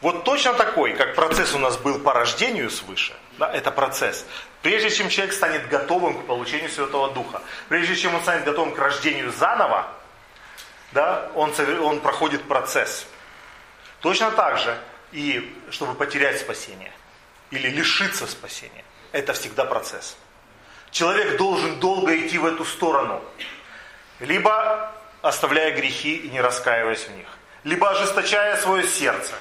Вот точно такой, как процесс у нас был по рождению свыше, да, это процесс. Прежде чем человек станет готовым к получению Святого Духа, прежде чем он станет готовым к рождению заново, да, он, он проходит процесс. Точно так же и чтобы потерять спасение или лишиться спасения. Это всегда процесс. Человек должен долго идти в эту сторону. Либо оставляя грехи и не раскаиваясь в них. Либо ожесточая свое сердце.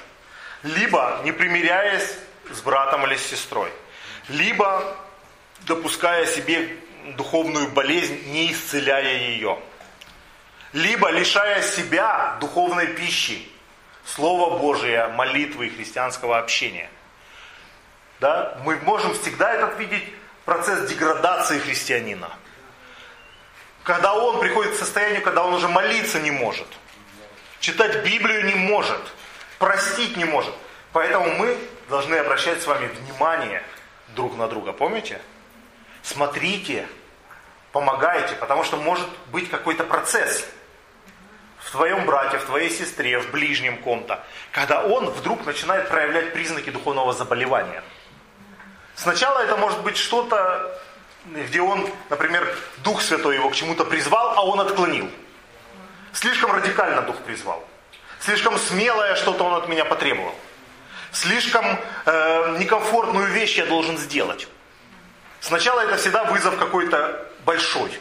Либо не примиряясь с братом или с сестрой. Либо допуская себе духовную болезнь, не исцеляя ее либо лишая себя духовной пищи, Слова Божия, молитвы и христианского общения. Да? Мы можем всегда этот видеть процесс деградации христианина. Когда он приходит к состоянию, когда он уже молиться не может, читать Библию не может, простить не может. Поэтому мы должны обращать с вами внимание друг на друга. Помните? Смотрите, помогайте, потому что может быть какой-то процесс в твоем брате, в твоей сестре, в ближнем ком-то, когда он вдруг начинает проявлять признаки духовного заболевания. Сначала это может быть что-то, где он, например, Дух Святой его к чему-то призвал, а он отклонил. Слишком радикально Дух призвал. Слишком смелое что-то Он от меня потребовал. Слишком э, некомфортную вещь я должен сделать. Сначала это всегда вызов какой-то большой,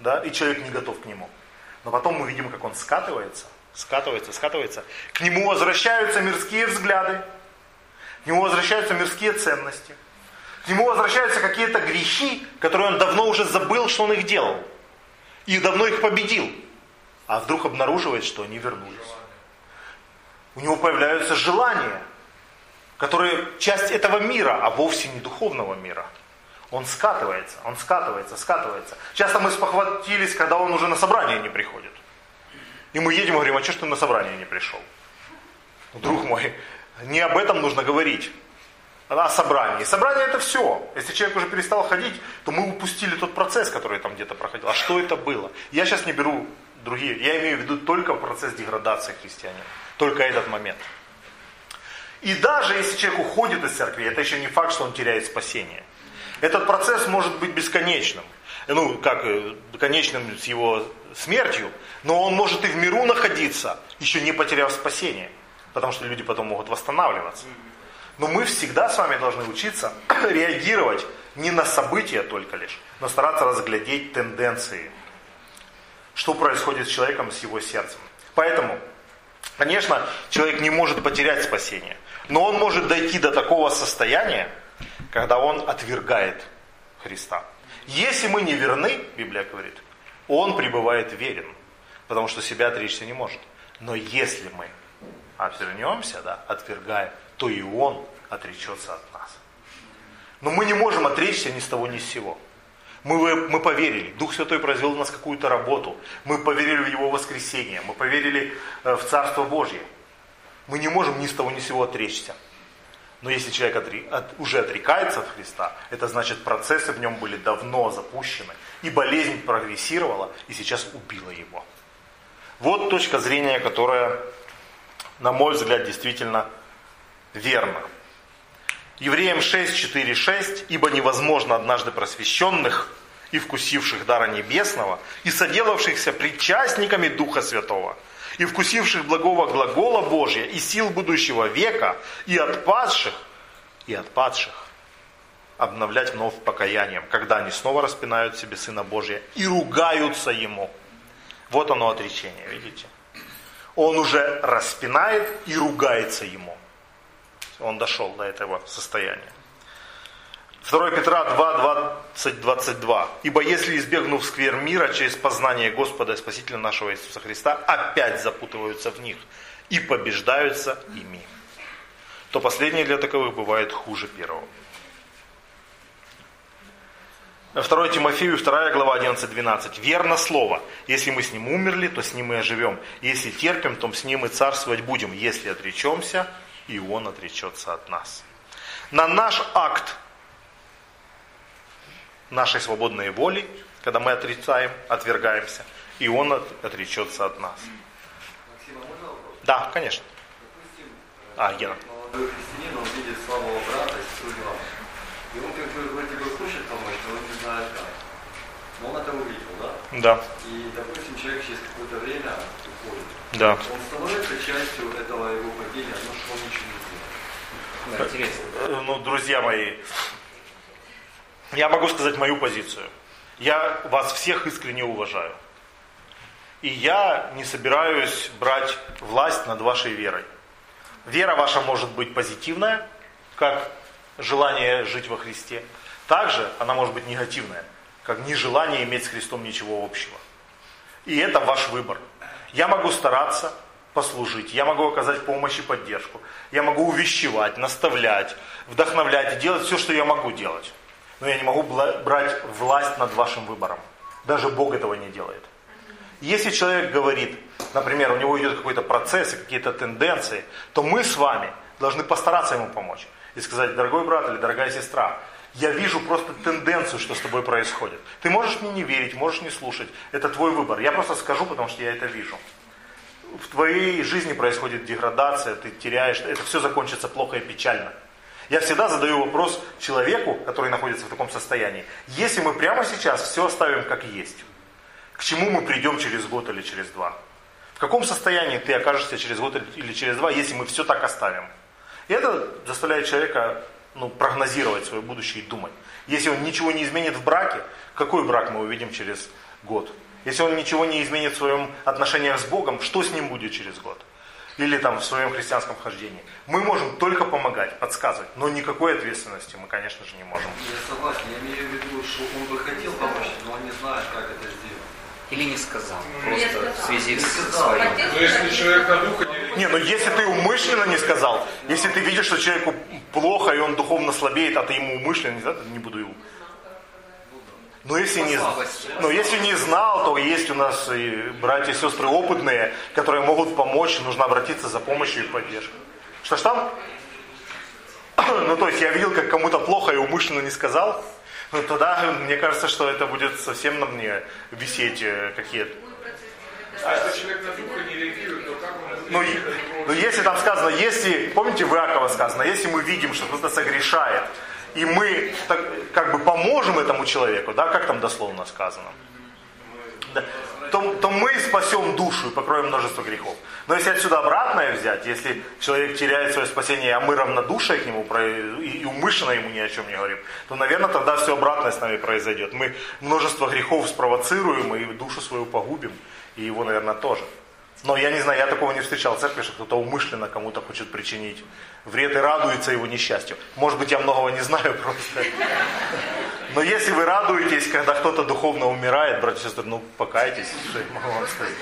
да, и человек не готов к нему. Но потом мы видим, как он скатывается, скатывается, скатывается. К нему возвращаются мирские взгляды, к нему возвращаются мирские ценности. К нему возвращаются какие-то грехи, которые он давно уже забыл, что он их делал. И давно их победил. А вдруг обнаруживает, что они вернулись. У него появляются желания, которые часть этого мира, а вовсе не духовного мира. Он скатывается, он скатывается, скатывается. Часто мы спохватились, когда он уже на собрание не приходит. И мы едем и говорим, а что ж ты на собрание не пришел? Друг мой, не об этом нужно говорить о собрании. Собрание это все. Если человек уже перестал ходить, то мы упустили тот процесс, который там где-то проходил. А что это было? Я сейчас не беру другие. Я имею в виду только процесс деградации христианина. Только этот момент. И даже если человек уходит из церкви, это еще не факт, что он теряет спасение. Этот процесс может быть бесконечным. Ну, как, э, конечным с его смертью, но он может и в миру находиться, еще не потеряв спасение. Потому что люди потом могут восстанавливаться. Но мы всегда с вами должны учиться реагировать не на события только лишь, но стараться разглядеть тенденции. Что происходит с человеком, с его сердцем. Поэтому, конечно, человек не может потерять спасение. Но он может дойти до такого состояния, когда он отвергает Христа. Если мы не верны, Библия говорит, он пребывает верен, потому что себя отречься не может. Но если мы отвернемся, да, отвергаем, то и Он отречется от нас. Но мы не можем отречься ни с того, ни с сего. Мы, мы поверили, Дух Святой произвел в нас какую-то работу, мы поверили в Его воскресение, мы поверили э, в Царство Божье. Мы не можем ни с того, ни с сего отречься. Но если человек отри, от, уже отрекается от Христа, это значит процессы в нем были давно запущены, и болезнь прогрессировала, и сейчас убила его. Вот точка зрения, которая, на мой взгляд, действительно верно. Евреям 6, 4, 6. «Ибо невозможно однажды просвещенных и вкусивших дара небесного, и соделавшихся причастниками Духа Святого, и вкусивших благого глагола Божия, и сил будущего века, и отпадших, и отпадших, обновлять вновь покаянием, когда они снова распинают себе Сына Божия и ругаются Ему». Вот оно отречение, видите? Он уже распинает и ругается Ему он дошел до этого состояния. 2 Петра 2, 20, 22. «Ибо если, избегнув сквер мира через познание Господа и Спасителя нашего Иисуса Христа, опять запутываются в них и побеждаются ими, то последнее для таковых бывает хуже первого». 2 Тимофею 2 глава 11-12. «Верно слово. Если мы с ним умерли, то с ним и оживем. Если терпим, то с ним и царствовать будем. Если отречемся, и Он отречется от нас. На наш акт нашей свободной воли, когда мы отрицаем, отвергаемся, и Он отречется от нас. Максим, а можно вопрос? Да, конечно. Допустим, А, Гена. молодой христианин, он видит слабого брата, Ивана. И он как бы вроде бы хочет помочь, но он не знает как. Но он это увидел, да? Да, И, допустим, человек через какое-то время уходит. Да. Он становится частью этого его падения, но что он ничего не сделал. Да, интересно. Э, Ну, друзья мои, я могу сказать мою позицию. Я вас всех искренне уважаю. И я не собираюсь брать власть над вашей верой. Вера ваша может быть позитивная, как желание жить во Христе. Также она может быть негативная, как нежелание иметь с Христом ничего общего. И это ваш выбор. Я могу стараться послужить, я могу оказать помощь и поддержку, я могу увещевать, наставлять, вдохновлять делать все, что я могу делать. Но я не могу брать власть над вашим выбором. Даже Бог этого не делает. Если человек говорит, например, у него идет какой-то процесс какие-то тенденции, то мы с вами должны постараться ему помочь. И сказать, дорогой брат или дорогая сестра, я вижу просто тенденцию, что с тобой происходит. Ты можешь мне не верить, можешь не слушать. Это твой выбор. Я просто скажу, потому что я это вижу. В твоей жизни происходит деградация, ты теряешь, это все закончится плохо и печально. Я всегда задаю вопрос человеку, который находится в таком состоянии. Если мы прямо сейчас все оставим как есть, к чему мы придем через год или через два? каком состоянии ты окажешься через год или через два, если мы все так оставим. И это заставляет человека ну, прогнозировать свое будущее и думать. Если он ничего не изменит в браке, какой брак мы увидим через год? Если он ничего не изменит в своем отношениях с Богом, что с ним будет через год? Или там в своем христианском хождении. Мы можем только помогать, подсказывать, но никакой ответственности мы, конечно же, не можем. Я согласен, я имею в виду, что он бы хотел помочь, но он не знает, как это сделать. Или не сказал, Не просто сказал. в связи с своим. Но если человек на духа не Не, ну если ты умышленно не сказал, если ты видишь, что человеку плохо, и он духовно слабеет, а ты ему умышленно не сказал, не буду его. Но если не, но если не знал, то есть у нас и братья и сестры опытные, которые могут помочь, нужно обратиться за помощью и поддержкой. Что ж там? Ну то есть я видел, как кому-то плохо и умышленно не сказал, ну тогда мне кажется, что это будет совсем на мне висеть э, какие-то. А если человек на духа не реагирует, то как он будет Ну, ну, если там сказано, если, помните, в Иакова сказано, если мы видим, что кто-то согрешает, и мы так, как бы поможем этому человеку, да, как там дословно сказано, да, то, то мы спасем душу и покроем множество грехов. Но если отсюда обратное взять, если человек теряет свое спасение, а мы равнодушие к нему и умышленно ему ни о чем не говорим, то, наверное, тогда все обратное с нами произойдет. Мы множество грехов спровоцируем и душу свою погубим, и его, наверное, тоже. Но я не знаю, я такого не встречал в церкви, что кто-то умышленно кому-то хочет причинить вред и радуется его несчастью. Может быть, я многого не знаю просто. Но если вы радуетесь, когда кто-то духовно умирает, братья и сестры, ну покайтесь, что я могу вам сказать.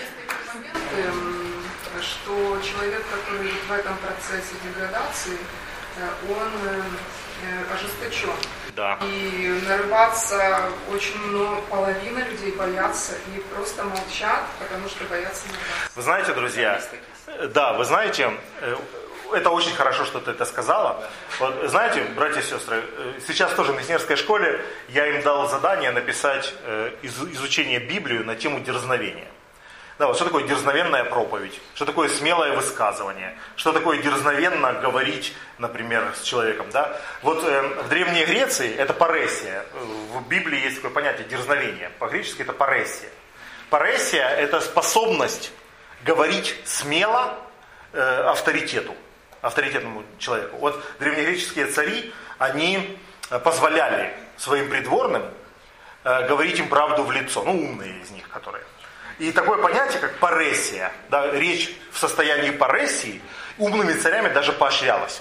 эм, что человек, который в этом процессе деградации, э, он э, ожесточен. Да. И нарываться очень много, половина людей боятся и просто молчат, потому что боятся нарваться. Вы знаете, друзья, э, да, вы знаете, это очень хорошо, что ты это сказала. Вот, знаете, братья и сестры, э, сейчас тоже в миссионерской школе я им дал задание написать э, из- изучение Библию на тему дерзновения. Да, вот что такое дерзновенная проповедь? Что такое смелое высказывание? Что такое дерзновенно говорить, например, с человеком? Да? Вот э, в Древней Греции это паресия. В Библии есть такое понятие дерзновение. По-гречески это паресия. Паресия – это способность говорить смело э, авторитету, авторитетному человеку. Вот древнегреческие цари, они э, позволяли своим придворным э, говорить им правду в лицо, ну умные из них, которые. И такое понятие, как паресия, да, речь в состоянии паресии, умными царями даже поощрялась.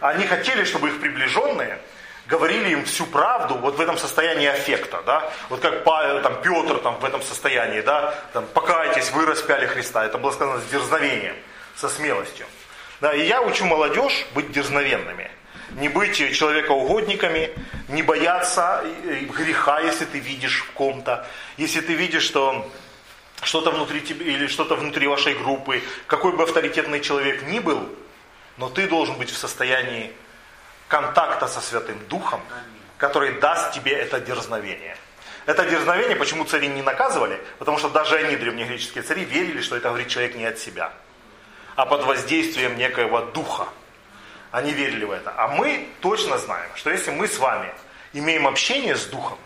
Они хотели, чтобы их приближенные говорили им всю правду вот в этом состоянии аффекта, да, вот как Павел, там, Петр там, в этом состоянии, да, там, покайтесь, вы распяли Христа, это было сказано с дерзновением, со смелостью. Да, и я учу молодежь быть дерзновенными, не быть человекоугодниками, не бояться э, греха, если ты видишь в ком-то, если ты видишь, что что-то внутри тебя или что-то внутри вашей группы, какой бы авторитетный человек ни был, но ты должен быть в состоянии контакта со Святым Духом, который даст тебе это дерзновение. Это дерзновение, почему цари не наказывали? Потому что даже они, древнегреческие цари, верили, что это говорит человек не от себя, а под воздействием некоего духа. Они верили в это. А мы точно знаем, что если мы с вами имеем общение с Духом,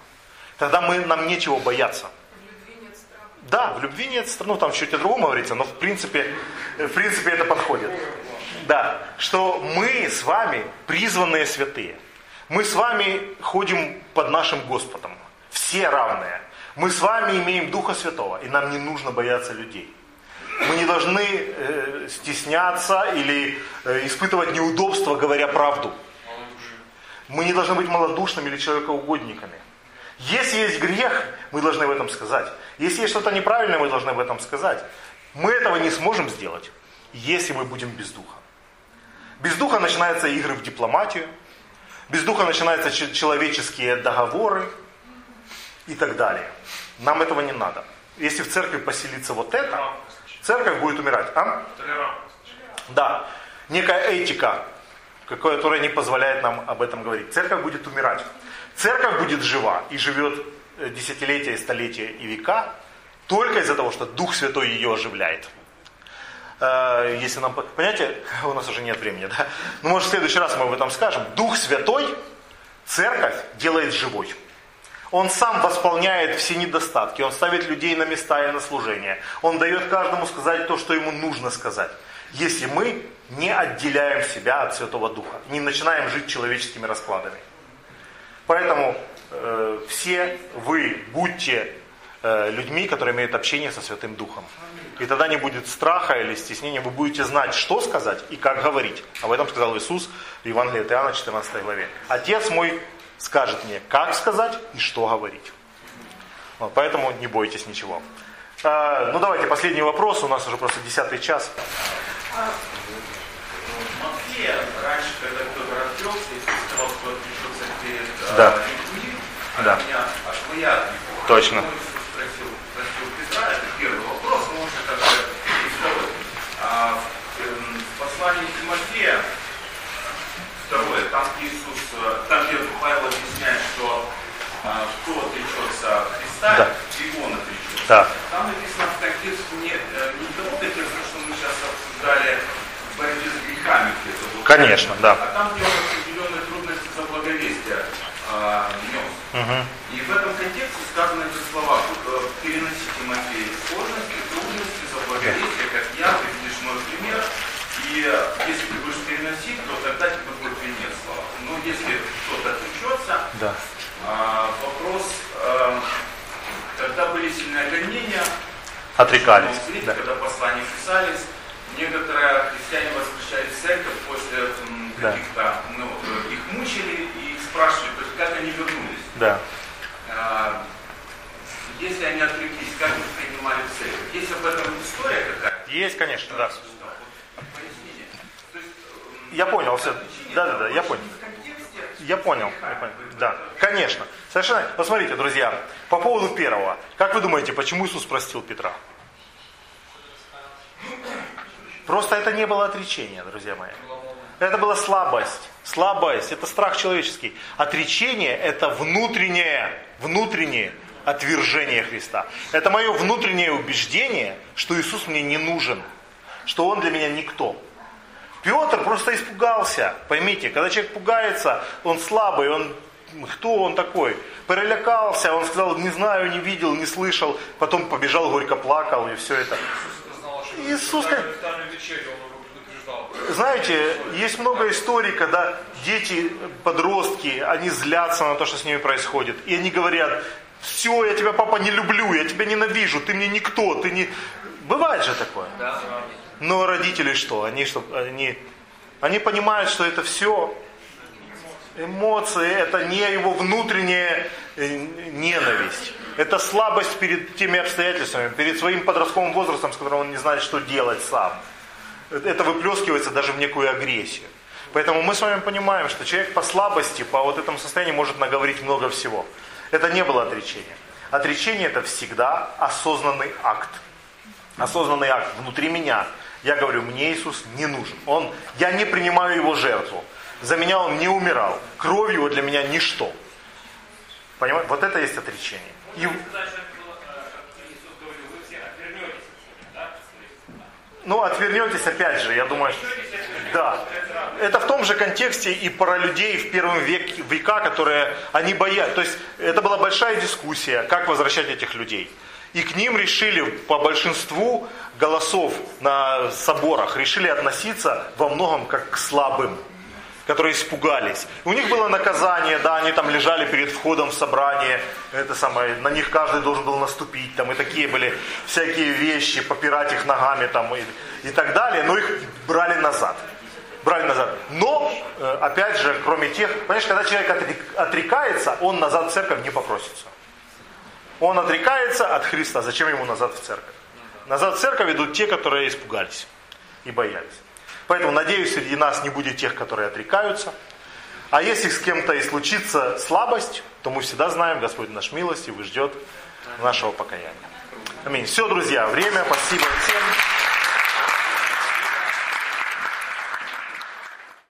тогда мы, нам нечего бояться. В. Да, в любви нет страны, ну там чуть о другом говорится, но в принципе, в принципе это подходит. Да, что мы с вами призванные святые. Мы с вами ходим под нашим Господом. Все равные. Мы с вами имеем Духа Святого, и нам не нужно бояться людей. Мы не должны э, стесняться или э, испытывать неудобства, говоря правду. Мы не должны быть малодушными или человекоугодниками. Если есть грех, мы должны об этом сказать. Если есть что-то неправильное, мы должны об этом сказать. Мы этого не сможем сделать, если мы будем без духа. Без духа начинаются игры в дипломатию, без духа начинаются человеческие договоры и так далее. Нам этого не надо. Если в церкви поселится вот это, церковь будет умирать. А? Да. Некая этика, которая не позволяет нам об этом говорить. Церковь будет умирать. Церковь будет жива и живет э, десятилетия, столетия и века только из-за того, что Дух Святой ее оживляет. Э, Если нам, по- понимаете, у нас уже нет времени, да? Ну, может, в следующий раз мы об этом скажем. Дух Святой церковь делает живой. Он сам восполняет все недостатки, он ставит людей на места и на служение. Он дает каждому сказать то, что ему нужно сказать. Если мы не отделяем себя от Святого Духа, не начинаем жить человеческими раскладами. Поэтому э, все вы будьте э, людьми, которые имеют общение со Святым Духом. И тогда не будет страха или стеснения, вы будете знать, что сказать и как говорить. Об этом сказал Иисус в Евангелии от Иоанна 14 главе. Отец мой скажет мне, как сказать и что говорить. Вот, поэтому не бойтесь ничего. А, ну давайте последний вопрос, у нас уже просто десятый час. Матфея раньше, когда кто-то развелся, и сказал, что отречется перед Да. э, людьми, а Да. меня от него. Точно. Спросил, спросил Петра, это первый вопрос, но можно как бы второй. А, в, эм, в послании Тимофея, второе, там Иисус, э, там где Павел объясняет, что а, кто отречется от Христа, Да. и он отречется. Да. Там написано в контексте не, э, не того контекста, что мы сейчас обсуждали в борьбе с грехами где-то. Конечно, да. А там, где он определенные трудности за благовестие а, нес. Мгм. И в этом контексте сказаны эти слова, э, переносите Тимофей сложности, трудности за благовестие, как я, ты видишь мой пример, и э, если ты будешь переносить, то тогда тебе будет венец слава. Но если кто-то отречется, Да. а, вопрос, э, когда были сильные гонения, Отрекались. Смотрите, Да. когда послания писались, некоторые христиане возвращались в церковь после м, Да. каких-то, ну, э, их мучили и их спрашивали, то есть как они вернулись. Да. А, если они отреклись, как их принимали в церковь? Есть об этом история какая-то? Есть, конечно, да. Вот пояснение. То есть, м, Я понял все. Да, да, да, я понял. Я понял, я понял. Да, конечно. Совершенно. Посмотрите, друзья, по поводу первого. Как вы думаете, почему Иисус простил Петра? Просто это не было отречение, друзья мои. Это была слабость. Слабость, это страх человеческий. Отречение – это внутреннее, внутреннее отвержение Христа. Это мое внутреннее убеждение, что Иисус мне не нужен, что Он для меня никто. Петр просто испугался. Поймите, когда человек пугается, он слабый, он кто он такой? Перелякался, он сказал, не знаю, не видел, не слышал, потом побежал, горько плакал и все это. Сказал, что Иисус, предупреждал. Знаете, есть много историй, когда дети, подростки, они злятся на то, что с ними происходит. И они говорят, все, я тебя, папа, не люблю, я тебя ненавижу, ты мне никто, ты не... Бывает же такое. Да. Но родители что? Они, что, они, они понимают, что это все эмоции, это не его внутренняя э, ненависть. Это слабость перед теми обстоятельствами, перед своим подростковым возрастом, с которым он не знает, что делать сам. Это выплескивается даже в некую агрессию. Поэтому мы с вами понимаем, что человек по слабости, по вот этому состоянию может наговорить много всего. Это не было отречение. Отречение это всегда осознанный акт осознанный акт внутри меня. Я говорю, мне Иисус не нужен. Он, я не принимаю его жертву. За меня он не умирал. Кровь его для меня ничто. Понимаете? Вот это есть отречение. И, ну, отвернетесь опять же, я думаю, да. Это в том же контексте и про людей в первом веке, века, которые они боятся. То есть это была большая дискуссия, как возвращать этих людей. И к ним решили по большинству голосов на соборах, решили относиться во многом как к слабым, которые испугались. У них было наказание, да, они там лежали перед входом в собрание, это самое, на них каждый должен был наступить, там, и такие были всякие вещи, попирать их ногами там, и, и так далее, но их брали назад. Брали назад. Но, э, опять же, кроме тех, понимаешь, когда человек отрек- отрекается, он назад в церковь не попросится. Он отрекается от Христа. Зачем ему назад в церковь? Назад в церковь идут те, которые испугались и боялись. Поэтому, надеюсь, среди нас не будет тех, которые отрекаются. А если с кем-то и случится слабость, то мы всегда знаем, Господь наш милостивый ждет нашего покаяния. Аминь. Все, друзья, время. Спасибо всем.